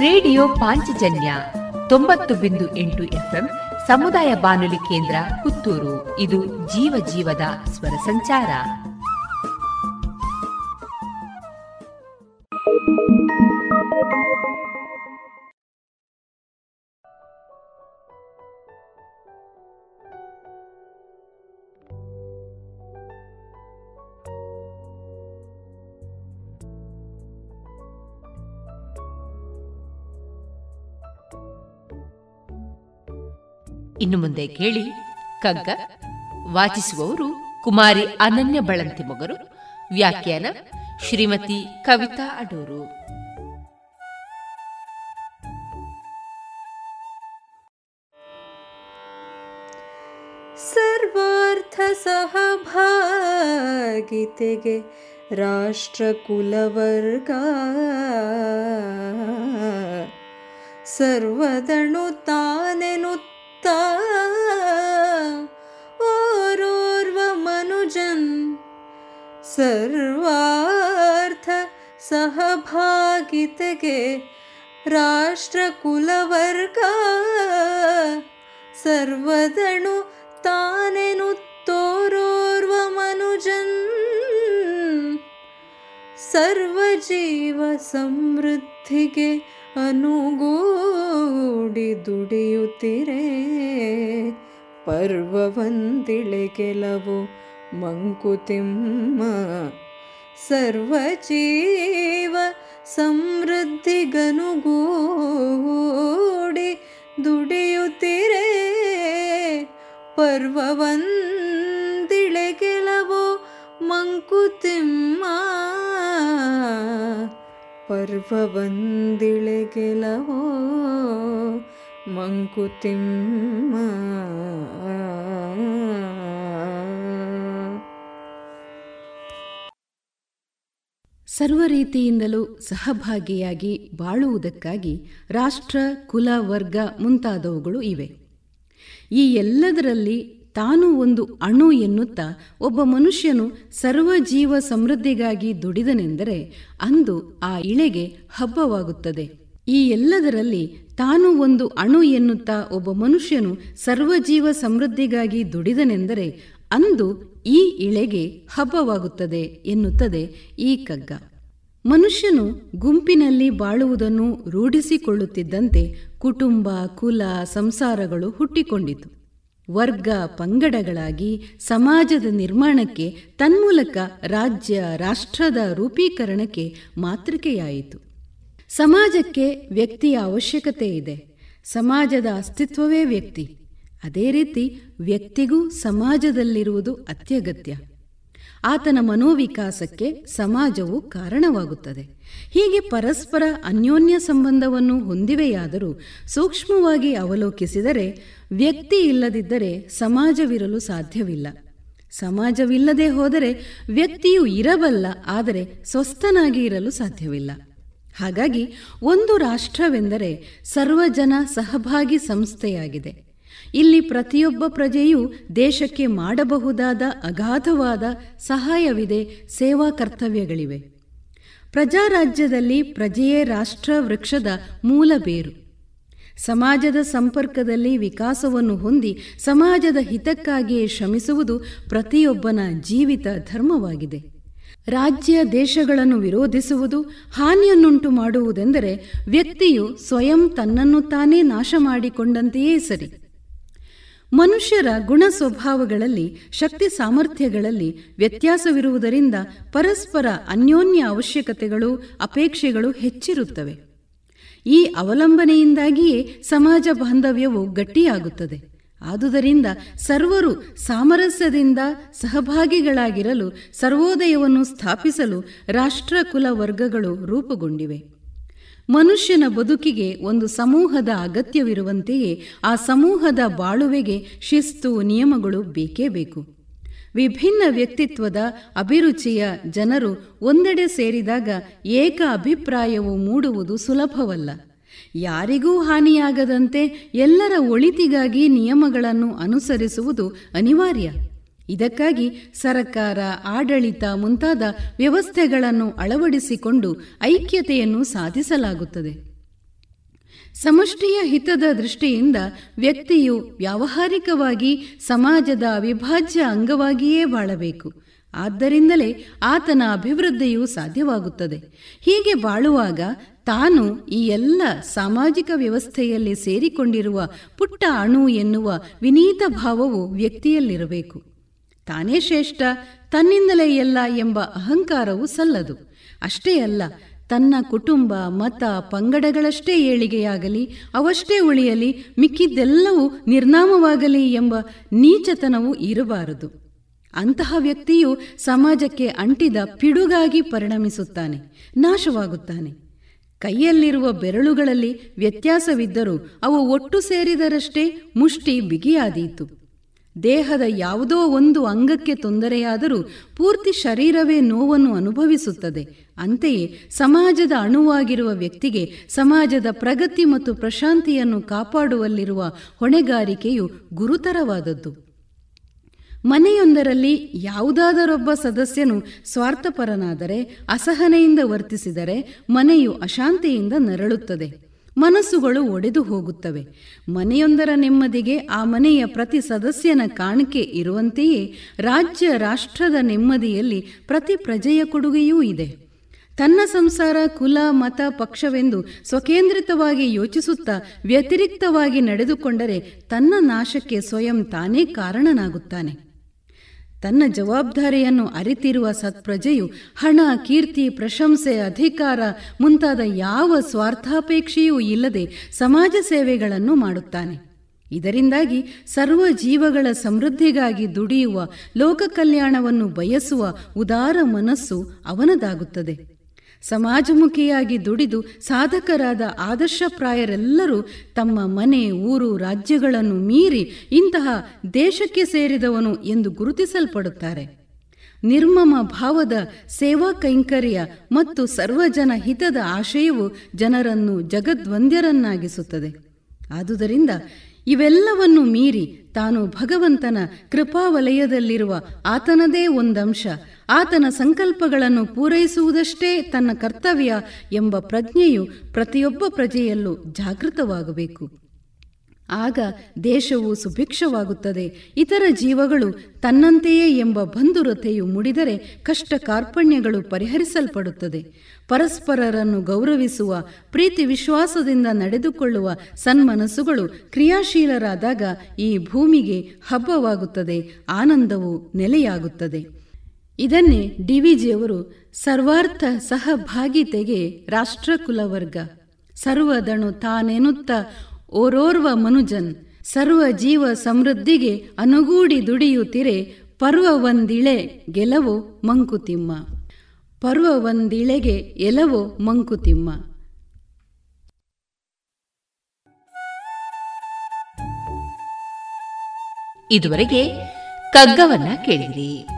ರೇಡಿಯೋ ಪಾಂಚಜನ್ಯ ತೊಂಬತ್ತು ಬಿಂದು ಎಂಟು ಎಫ್ಎಂ ಸಮುದಾಯ ಬಾನುಲಿ ಕೇಂದ್ರ ಪುತ್ತೂರು. ಇದು ಜೀವ ಜೀವದ ಸ್ವರ ಸಂಚಾರ. ಇನ್ನು ಮುಂದೆ ಕೇಳಿ ಕಗ್ಗ ವಾಚಿಸುವವರು ಕುಮಾರಿ ಅನನ್ಯ ಬಳಂತಿ ಮೊಗರು ವ್ಯಾಖ್ಯಾನ ಶ್ರೀಮತಿ ಕವಿತಾ ಅಡೂರು. ಸರ್ವಾರ್ಥ ಸಹಭಾಗಿತೆಗೆ ರಾಷ್ಟ್ರಕುಲವರ್ಗ. ಸರ್ವದಣು ತಾನೆನುತ್ತ ಓರೋರ್ವ ಮನುಜನ್. ಸರ್ವಾ ಸಹಭಾಗಿತೆಗೆ ರಾಷ್ಟ್ರ ಕುಲವರ್ಗ ಸರ್ವದಣು ತಾನೆನುತ್ತೋರೋರ್ವ ಮನುಜನ್. ಸರ್ವಜೀವ ಸಮೃದ್ಧಿಗೆ ಅನುಗೂಡಿ ದುಡಿಯುತ್ತಿರೆ. ಪರ್ವವಂದಿಳೆ ಕೆಲವು ಮಂಕುತಿಮ್ಮ ಸರ್ವಜೀವ ಸಮೃದ್ಧಿಗನುಗೂಡಿ ದುಡಿಯುತ್ತಿರೆ. ಪರ್ವವಂದಿಳೆ ಕೆಲವು ಮಂಕುತಿಮ್ಮ. ಪರ್ವವಂದಿಳೆ ಕೆಲವೋ ಮಂಕುತಿಮ್ಮ. ಸರ್ವ ರೀತಿಯಿಂದಲೂ ಸಹಭಾಗಿಯಾಗಿ ಬಾಳುವುದಕ್ಕಾಗಿ ರಾಷ್ಟ್ರ, ಕುಲ, ವರ್ಗ ಮುಂತಾದವುಗಳು ಇವೆ. ಈ ಎಲ್ಲದರಲ್ಲಿ ತಾನು ಒಂದು ಅಣು ಎನ್ನುತ್ತಾ ಒಬ್ಬ ಮನುಷ್ಯನು ಸರ್ವ ಜೀವ ಸಮೃದ್ಧಿಗಾಗಿ ದುಡಿದನೆಂದರೆ ಅಂದು ಆ ಇಳೆಗೆ ಹಬ್ಬವಾಗುತ್ತದೆ. ಈ ಎಲ್ಲದರಲ್ಲಿ ತಾನು ಒಂದು ಅಣು ಎನ್ನುತ್ತಾ ಒಬ್ಬ ಮನುಷ್ಯನು ಸರ್ವಜೀವ ಸಮೃದ್ಧಿಗಾಗಿ ದುಡಿದನೆಂದರೆ ಅಂದು ಈ ಇಳೆಗೆ ಹಬ್ಬವಾಗುತ್ತದೆ ಎನ್ನುತ್ತದೆ ಈ ಕಗ್ಗ. ಮನುಷ್ಯನು ಗುಂಪಿನಲ್ಲಿ ಬಾಳುವುದನ್ನು ರೂಢಿಸಿಕೊಳ್ಳುತ್ತಿದ್ದಂತೆ ಕುಟುಂಬ, ಕುಲ, ಸಂಸಾರಗಳು ಹುಟ್ಟಿಕೊಂಡಿತು. ವರ್ಗ, ಪಂಗಡಗಳಾಗಿ ಸಮಾಜದ ನಿರ್ಮಾಣಕ್ಕೆ ತನ್ಮೂಲಕ ರಾಜ್ಯ, ರಾಷ್ಟ್ರದ ರೂಪೀಕರಣಕ್ಕೆ ಮಾತೃಕೆಯಾಯಿತು. ಸಮಾಜಕ್ಕೆ ವ್ಯಕ್ತಿಯ ಅವಶ್ಯಕತೆ ಇದೆ. ಸಮಾಜದ ಅಸ್ತಿತ್ವವೇ ವ್ಯಕ್ತಿ. ಅದೇ ರೀತಿ ವ್ಯಕ್ತಿಗೂ ಸಮಾಜದಲ್ಲಿರುವುದು ಅತ್ಯಗತ್ಯ. ಆತನ ಮನೋವಿಕಾಸಕ್ಕೆ ಸಮಾಜವು ಕಾರಣವಾಗುತ್ತದೆ. ಹೀಗೆ ಪರಸ್ಪರ ಅನ್ಯೋನ್ಯ ಸಂಬಂಧವನ್ನು ಹೊಂದಿವೆಯಾದರೂ ಸೂಕ್ಷ್ಮವಾಗಿ ಅವಲೋಕಿಸಿದರೆ ವ್ಯಕ್ತಿ ಇಲ್ಲದಿದ್ದರೆ ಸಮಾಜವಿರಲು ಸಾಧ್ಯವಿಲ್ಲ. ಸಮಾಜವಿಲ್ಲದೆ ಹೋದರೆ ವ್ಯಕ್ತಿಯು ಇರಬಲ್ಲ, ಆದರೆ ಸ್ವಸ್ಥನಾಗಿ ಇರಲು ಸಾಧ್ಯವಿಲ್ಲ. ಹಾಗಾಗಿ ಒಂದು ರಾಷ್ಟ್ರವೆಂದರೆ ಸರ್ವಜನ ಸಹಭಾಗಿ ಸಂಸ್ಥೆಯಾಗಿದೆ. ಇಲ್ಲಿ ಪ್ರತಿಯೊಬ್ಬ ಪ್ರಜೆಯೂ ದೇಶಕ್ಕೆ ಮಾಡಬಹುದಾದ ಅಗಾಧವಾದ ಸಹಾಯವಿದೆ, ಸೇವಾ ಕರ್ತವ್ಯಗಳಿವೆ. ಪ್ರಜಾರಾಜ್ಯದಲ್ಲಿ ಪ್ರಜೆಯೇ ರಾಷ್ಟ್ರ ವೃಕ್ಷದ ಮೂಲ ಬೇರು. ಸಮಾಜದ ಸಂಪರ್ಕದಲ್ಲಿ ವಿಕಾಸವನ್ನು ಹೊಂದಿ ಸಮಾಜದ ಹಿತಕ್ಕಾಗಿಯೇ ಶ್ರಮಿಸುವುದು ಪ್ರತಿಯೊಬ್ಬನ ಜೀವಿತ ಧರ್ಮವಾಗಿದೆ. ರಾಜ್ಯ ದೇಶಗಳನ್ನು ವಿರೋಧಿಸುವುದು, ಹಾನಿಯನ್ನುಂಟು ಮಾಡುವುದೆಂದರೆ ವ್ಯಕ್ತಿಯು ಸ್ವಯಂ ತನ್ನನ್ನು ತಾನೇ ನಾಶ ಮಾಡಿಕೊಂಡಂತೆಯೇ ಸರಿ. ಮನುಷ್ಯರ ಗುಣ ಸ್ವಭಾವಗಳಲ್ಲಿ ಶಕ್ತಿ ಸಾಮರ್ಥ್ಯಗಳಲ್ಲಿ ವ್ಯತ್ಯಾಸವಿರುವುದರಿಂದ ಪರಸ್ಪರ ಅನ್ಯೋನ್ಯ ಅವಶ್ಯಕತೆಗಳು, ಅಪೇಕ್ಷೆಗಳು ಹೆಚ್ಚಿರುತ್ತವೆ. ಈ ಅವಲಂಬನೆಯಿಂದಾಗಿಯೇ ಸಮಾಜ ಬಾಂಧವ್ಯವು ಗಟ್ಟಿಯಾಗುತ್ತದೆ. ಆದುದರಿಂದ ಸರ್ವರು ಸಾಮರಸ್ಯದಿಂದ ಸಹಭಾಗಿಗಳಾಗಿರಲು ಸರ್ವೋದಯವನ್ನು ಸ್ಥಾಪಿಸಲು ರಾಷ್ಟ್ರ ಕುಲ ವರ್ಗಗಳು ರೂಪುಗೊಂಡಿವೆ. ಮನುಷ್ಯನ ಬದುಕಿಗೆ ಒಂದು ಸಮೂಹದ ಅಗತ್ಯವಿರುವಂತೆಯೇ ಆ ಸಮೂಹದ ಬಾಳುವೆಗೆ ಶಿಸ್ತು ನಿಯಮಗಳು ಬೇಕೇ ಬೇಕು. ವಿಭಿನ್ನ ವ್ಯಕ್ತಿತ್ವದ ಅಭಿರುಚಿಯ ಜನರು ಒಂದೆಡೆ ಸೇರಿದಾಗ ಏಕ ಅಭಿಪ್ರಾಯವು ಮೂಡುವುದು ಸುಲಭವಲ್ಲ. ಯಾರಿಗೂ ಹಾನಿಯಾಗದಂತೆ ಎಲ್ಲರ ಒಳಿತಿಗಾಗಿ ನಿಯಮಗಳನ್ನು ಅನುಸರಿಸುವುದು ಅನಿವಾರ್ಯ. ಇದಕ್ಕಾಗಿ ಸರಕಾರ, ಆಡಳಿತ ಮುಂತಾದ ವ್ಯವಸ್ಥೆಗಳನ್ನು ಅಳವಡಿಸಿಕೊಂಡು ಐಕ್ಯತೆಯನ್ನು ಸಾಧಿಸಲಾಗುತ್ತದೆ. ಸಮಷ್ಟಿಯ ಹಿತದ ದೃಷ್ಟಿಯಿಂದ ವ್ಯಕ್ತಿಯು ವ್ಯಾವಹಾರಿಕವಾಗಿ ಸಮಾಜದ ಅವಿಭಾಜ್ಯ ಅಂಗವಾಗಿಯೇ ಬಾಳಬೇಕು. ಆದ್ದರಿಂದಲೇ ಆತನ ಅಭಿವೃದ್ಧಿಯು ಸಾಧ್ಯವಾಗುತ್ತದೆ. ಹೀಗೆ ಬಾಳುವಾಗ ತಾನು ಈ ಎಲ್ಲ ಸಾಮಾಜಿಕ ವ್ಯವಸ್ಥೆಯಲ್ಲಿ ಸೇರಿಕೊಂಡಿರುವ ಪುಟ್ಟ ಅಣು ಎನ್ನುವ ವಿನೀತ ಭಾವವು ವ್ಯಕ್ತಿಯಲ್ಲಿರಬೇಕು. ತಾನೇ ಶ್ರೇಷ್ಠ, ತನ್ನಿಂದಲೇ ಎಲ್ಲ ಎಂಬ ಅಹಂಕಾರವು ಸಲ್ಲದು. ಅಷ್ಟೇ ಅಲ್ಲ, ತನ್ನ ಕುಟುಂಬ, ಮತ, ಪಂಗಡಗಳಷ್ಟೇ ಏಳಿಗೆಯಾಗಲಿ, ಅವಷ್ಟೇ ಉಳಿಯಲಿ, ಮಿಕ್ಕಿದ್ದೆಲ್ಲವೂ ನಿರ್ನಾಮವಾಗಲಿ ಎಂಬ ನೀಚತನವು ಇರಬಾರದು. ಅಂತಹ ವ್ಯಕ್ತಿಯು ಸಮಾಜಕ್ಕೆ ಅಂಟಿದ ಪಿಡುಗಾಗಿ ಪರಿಣಮಿಸುತ್ತಾನೆ, ನಾಶವಾಗುತ್ತಾನೆ. ಕೈಯಲ್ಲಿರುವ ಬೆರಳುಗಳಲ್ಲಿ ವ್ಯತ್ಯಾಸವಿದ್ದರೂ ಅವು ಒಟ್ಟು ಸೇರಿದರಷ್ಟೇ ಮುಷ್ಟಿ ಬಿಗಿಯಾದೀತು. ದೇಹದ ಯಾವುದೋ ಒಂದು ಅಂಗಕ್ಕೆ ತೊಂದರೆಯಾದರೂ ಪೂರ್ತಿ ಶರೀರವೇ ನೋವನ್ನು ಅನುಭವಿಸುತ್ತದೆ. ಅಂತೆಯೇ ಸಮಾಜದ ಅಣುವಾಗಿರುವ ವ್ಯಕ್ತಿಗೆ ಸಮಾಜದ ಪ್ರಗತಿ ಮತ್ತು ಪ್ರಶಾಂತಿಯನ್ನು ಕಾಪಾಡುವಲ್ಲಿರುವ ಹೊಣೆಗಾರಿಕೆಯು ಗುರುತರವಾದದ್ದು. ಮನೆಯೊಂದರಲ್ಲಿ ಯಾವುದಾದರೊಬ್ಬ ಸದಸ್ಯನು ಸ್ವಾರ್ಥಪರನಾದರೆ, ಅಸಹನೆಯಿಂದ ವರ್ತಿಸಿದರೆ ಮನೆಯು ಅಶಾಂತಿಯಿಂದ ನರಳುತ್ತದೆ. ಮನಸ್ಸುಗಳು ಒಡೆದು ಹೋಗುತ್ತವೆ. ಮನೆಯೊಂದರ ನೆಮ್ಮದಿಗೆ ಆ ಮನೆಯ ಪ್ರತಿ ಸದಸ್ಯನ ಕಾಣಿಕೆ ಇರುವಂತೆಯೇ ರಾಜ್ಯ ರಾಷ್ಟ್ರದ ನೆಮ್ಮದಿಯಲ್ಲಿ ಪ್ರತಿ ಪ್ರಜೆಯ ಕೊಡುಗೆಯೂ ಇದೆ. ತನ್ನ ಸಂಸಾರ, ಕುಲ, ಮತ, ಪಕ್ಷವೆಂದು ಸ್ವಕೇಂದ್ರಿತವಾಗಿ ಯೋಚಿಸುತ್ತಾ ವ್ಯತಿರಿಕ್ತವಾಗಿ ನಡೆದುಕೊಂಡರೆ ತನ್ನ ನಾಶಕ್ಕೆ ಸ್ವಯಂ ತಾನೇ ಕಾರಣನಾಗುತ್ತಾನೆ. ತನ್ನ ಜವಾಬ್ದಾರಿಯನ್ನು ಅರಿತಿರುವ ಸತ್ಪ್ರಜೆಯು ಹಣ, ಕೀರ್ತಿ, ಪ್ರಶಂಸೆ, ಅಧಿಕಾರ ಮುಂತಾದ ಯಾವ ಸ್ವಾರ್ಥಾಪೇಕ್ಷೆಯೂ ಇಲ್ಲದೆ ಸಮಾಜ ಸೇವೆಗಳನ್ನು ಮಾಡುತ್ತಾನೆ. ಇದರಿಂದಾಗಿ ಸರ್ವ ಜೀವಗಳ ಸಮೃದ್ಧಿಗಾಗಿ ದುಡಿಯುವ ಲೋಕ ಕಲ್ಯಾಣವನ್ನು ಬಯಸುವ ಉದಾರ ಮನಸ್ಸು ಅವನದಾಗುತ್ತದೆ. ಸಮಾಜಮುಖಿಯಾಗಿ ದುಡಿದು ಸಾಧಕರಾದ ಆದರ್ಶಪ್ರಾಯರೆಲ್ಲರೂ ತಮ್ಮ ಮನೆ, ಊರು, ರಾಜ್ಯಗಳನ್ನು ಮೀರಿ ಇಂತಹ ದೇಶಕ್ಕೆ ಸೇರಿದವನು ಎಂದು ಗುರುತಿಸಲ್ಪಡುತ್ತಾರೆ. ನಿರ್ಮಮ ಭಾವದ ಸೇವಾ ಕೈಂಕರ್ಯ ಮತ್ತು ಸರ್ವಜನ ಹಿತದ ಆಶಯವು ಜನರನ್ನು ಜಗದ್ವಂದ್ಯರನ್ನಾಗಿಸುತ್ತದೆ. ಆದುದರಿಂದ ಇವೆಲ್ಲವನ್ನು ಮೀರಿ ತಾನು ಭಗವಂತನ ಕೃಪಾವಲಯದಲ್ಲಿರುವ ಆತನದೇ ಒಂದಂಶ ಆತನ ಸಂಕಲ್ಪಗಳನ್ನು ಪೂರೈಸುವುದಷ್ಟೇ ತನ್ನ ಕರ್ತವ್ಯ ಎಂಬ ಪ್ರಜ್ಞೆಯು ಪ್ರತಿಯೊಬ್ಬ ಪ್ರಜೆಯಲ್ಲೂ ಜಾಗೃತವಾಗಬೇಕು. ಆಗ ದೇಶವು ಸುಭಿಕ್ಷವಾಗುತ್ತದೆ. ಇತರ ಜೀವಗಳು ತನ್ನಂತೆಯೇ ಎಂಬ ಬಂಧುರತೆಯು ಮುಡಿದರೆ ಕಷ್ಟ ಕಾರ್ಪಣ್ಯಗಳು ಪರಿಹರಿಸಲ್ಪಡುತ್ತದೆ. ಪರಸ್ಪರರನ್ನು ಗೌರವಿಸುವ, ಪ್ರೀತಿ ವಿಶ್ವಾಸದಿಂದ ನಡೆದುಕೊಳ್ಳುವ ಸನ್ಮನಸ್ಸುಗಳು ಕ್ರಿಯಾಶೀಲರಾದಾಗ ಈ ಭೂಮಿಗೆ ಹಬ್ಬವಾಗುತ್ತದೆ, ಆನಂದವು ನೆಲೆಯಾಗುತ್ತದೆ. ಇದನ್ನೇ ಡಿವಿಜಿಯವರು ಸರ್ವಾರ್ಥ ಸಹಭಾಗಿತೆಗೆ ರಾಷ್ಟ್ರಕುಲವರ್ಗ. ಸರ್ವದಣು ತಾನೆನುತ್ತ ಓರೋರ್ವ ಮನುಜನ್, ಸರ್ವ ಜೀವ ಸಮೃದ್ಧಿಗೆ ಅನುಗೂಡಿ ದುಡಿಯುತ್ತಿರೆ ಪರ್ವ ಒಂದಿಳೆ ಗೆಲವೋ ಮಂಕುತಿಮ್ಮ. ಪರ್ವ ಒಂದಿಳೆಗೆ ಎಲವೋ ಮಂಕುತಿಮ್ಮ. ಇದುವರೆಗೆ ಕಗ್ಗವನ್ನ ಕೇಳಿರಿ.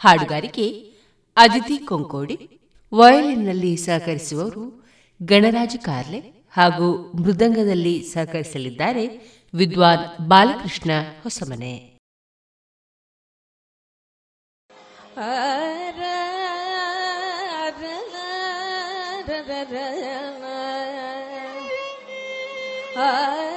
ಹಾಡುಗಾರಿಕೆ ಅದಿತಿ ಕೊಂಕೋಡಿ ವಯಲಿನ್ನಲ್ಲಿ ಸಹಕರಿಸುವವರು ಗಣರಾಜ ಕಾರ್ಲೆ ಹಾಗೂ ಮೃದಂಗದಲ್ಲಿ ಸಹಕರಿಸಲಿದ್ದಾರೆ ವಿದ್ವಾನ್ ಬಾಲಕೃಷ್ಣ ಹೊಸಮನೆ. ಆ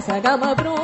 essa gama pronta.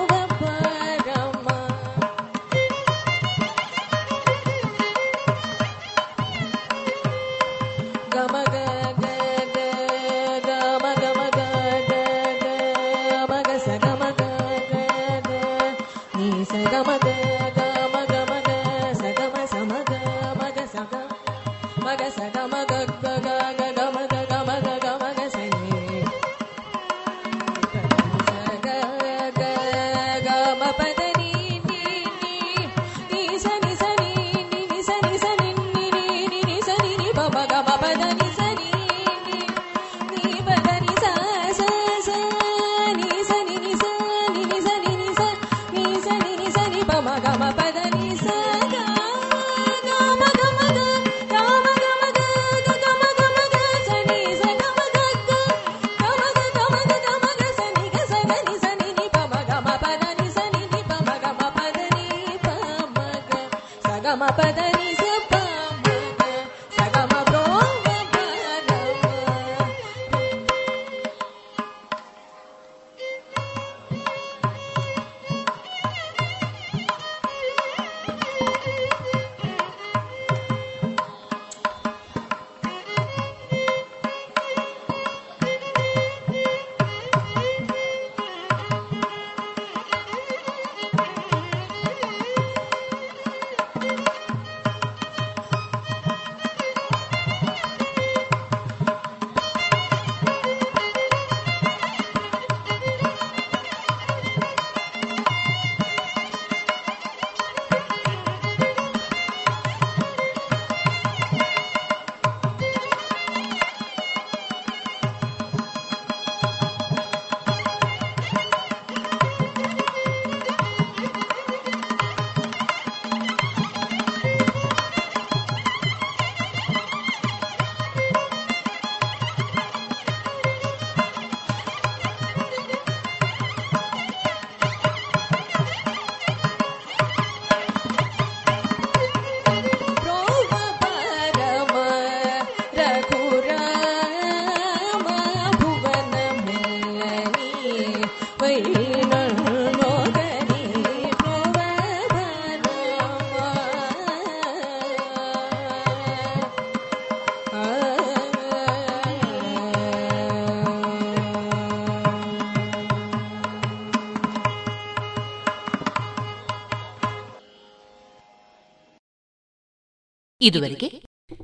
ಇದುವರೆಗೆ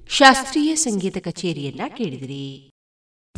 ಶಾಸ್ತ್ರೀಯ ಸಂಗೀತ ಕಚೇರಿಯನ್ನ ಕೇಳಿದಿರಿ.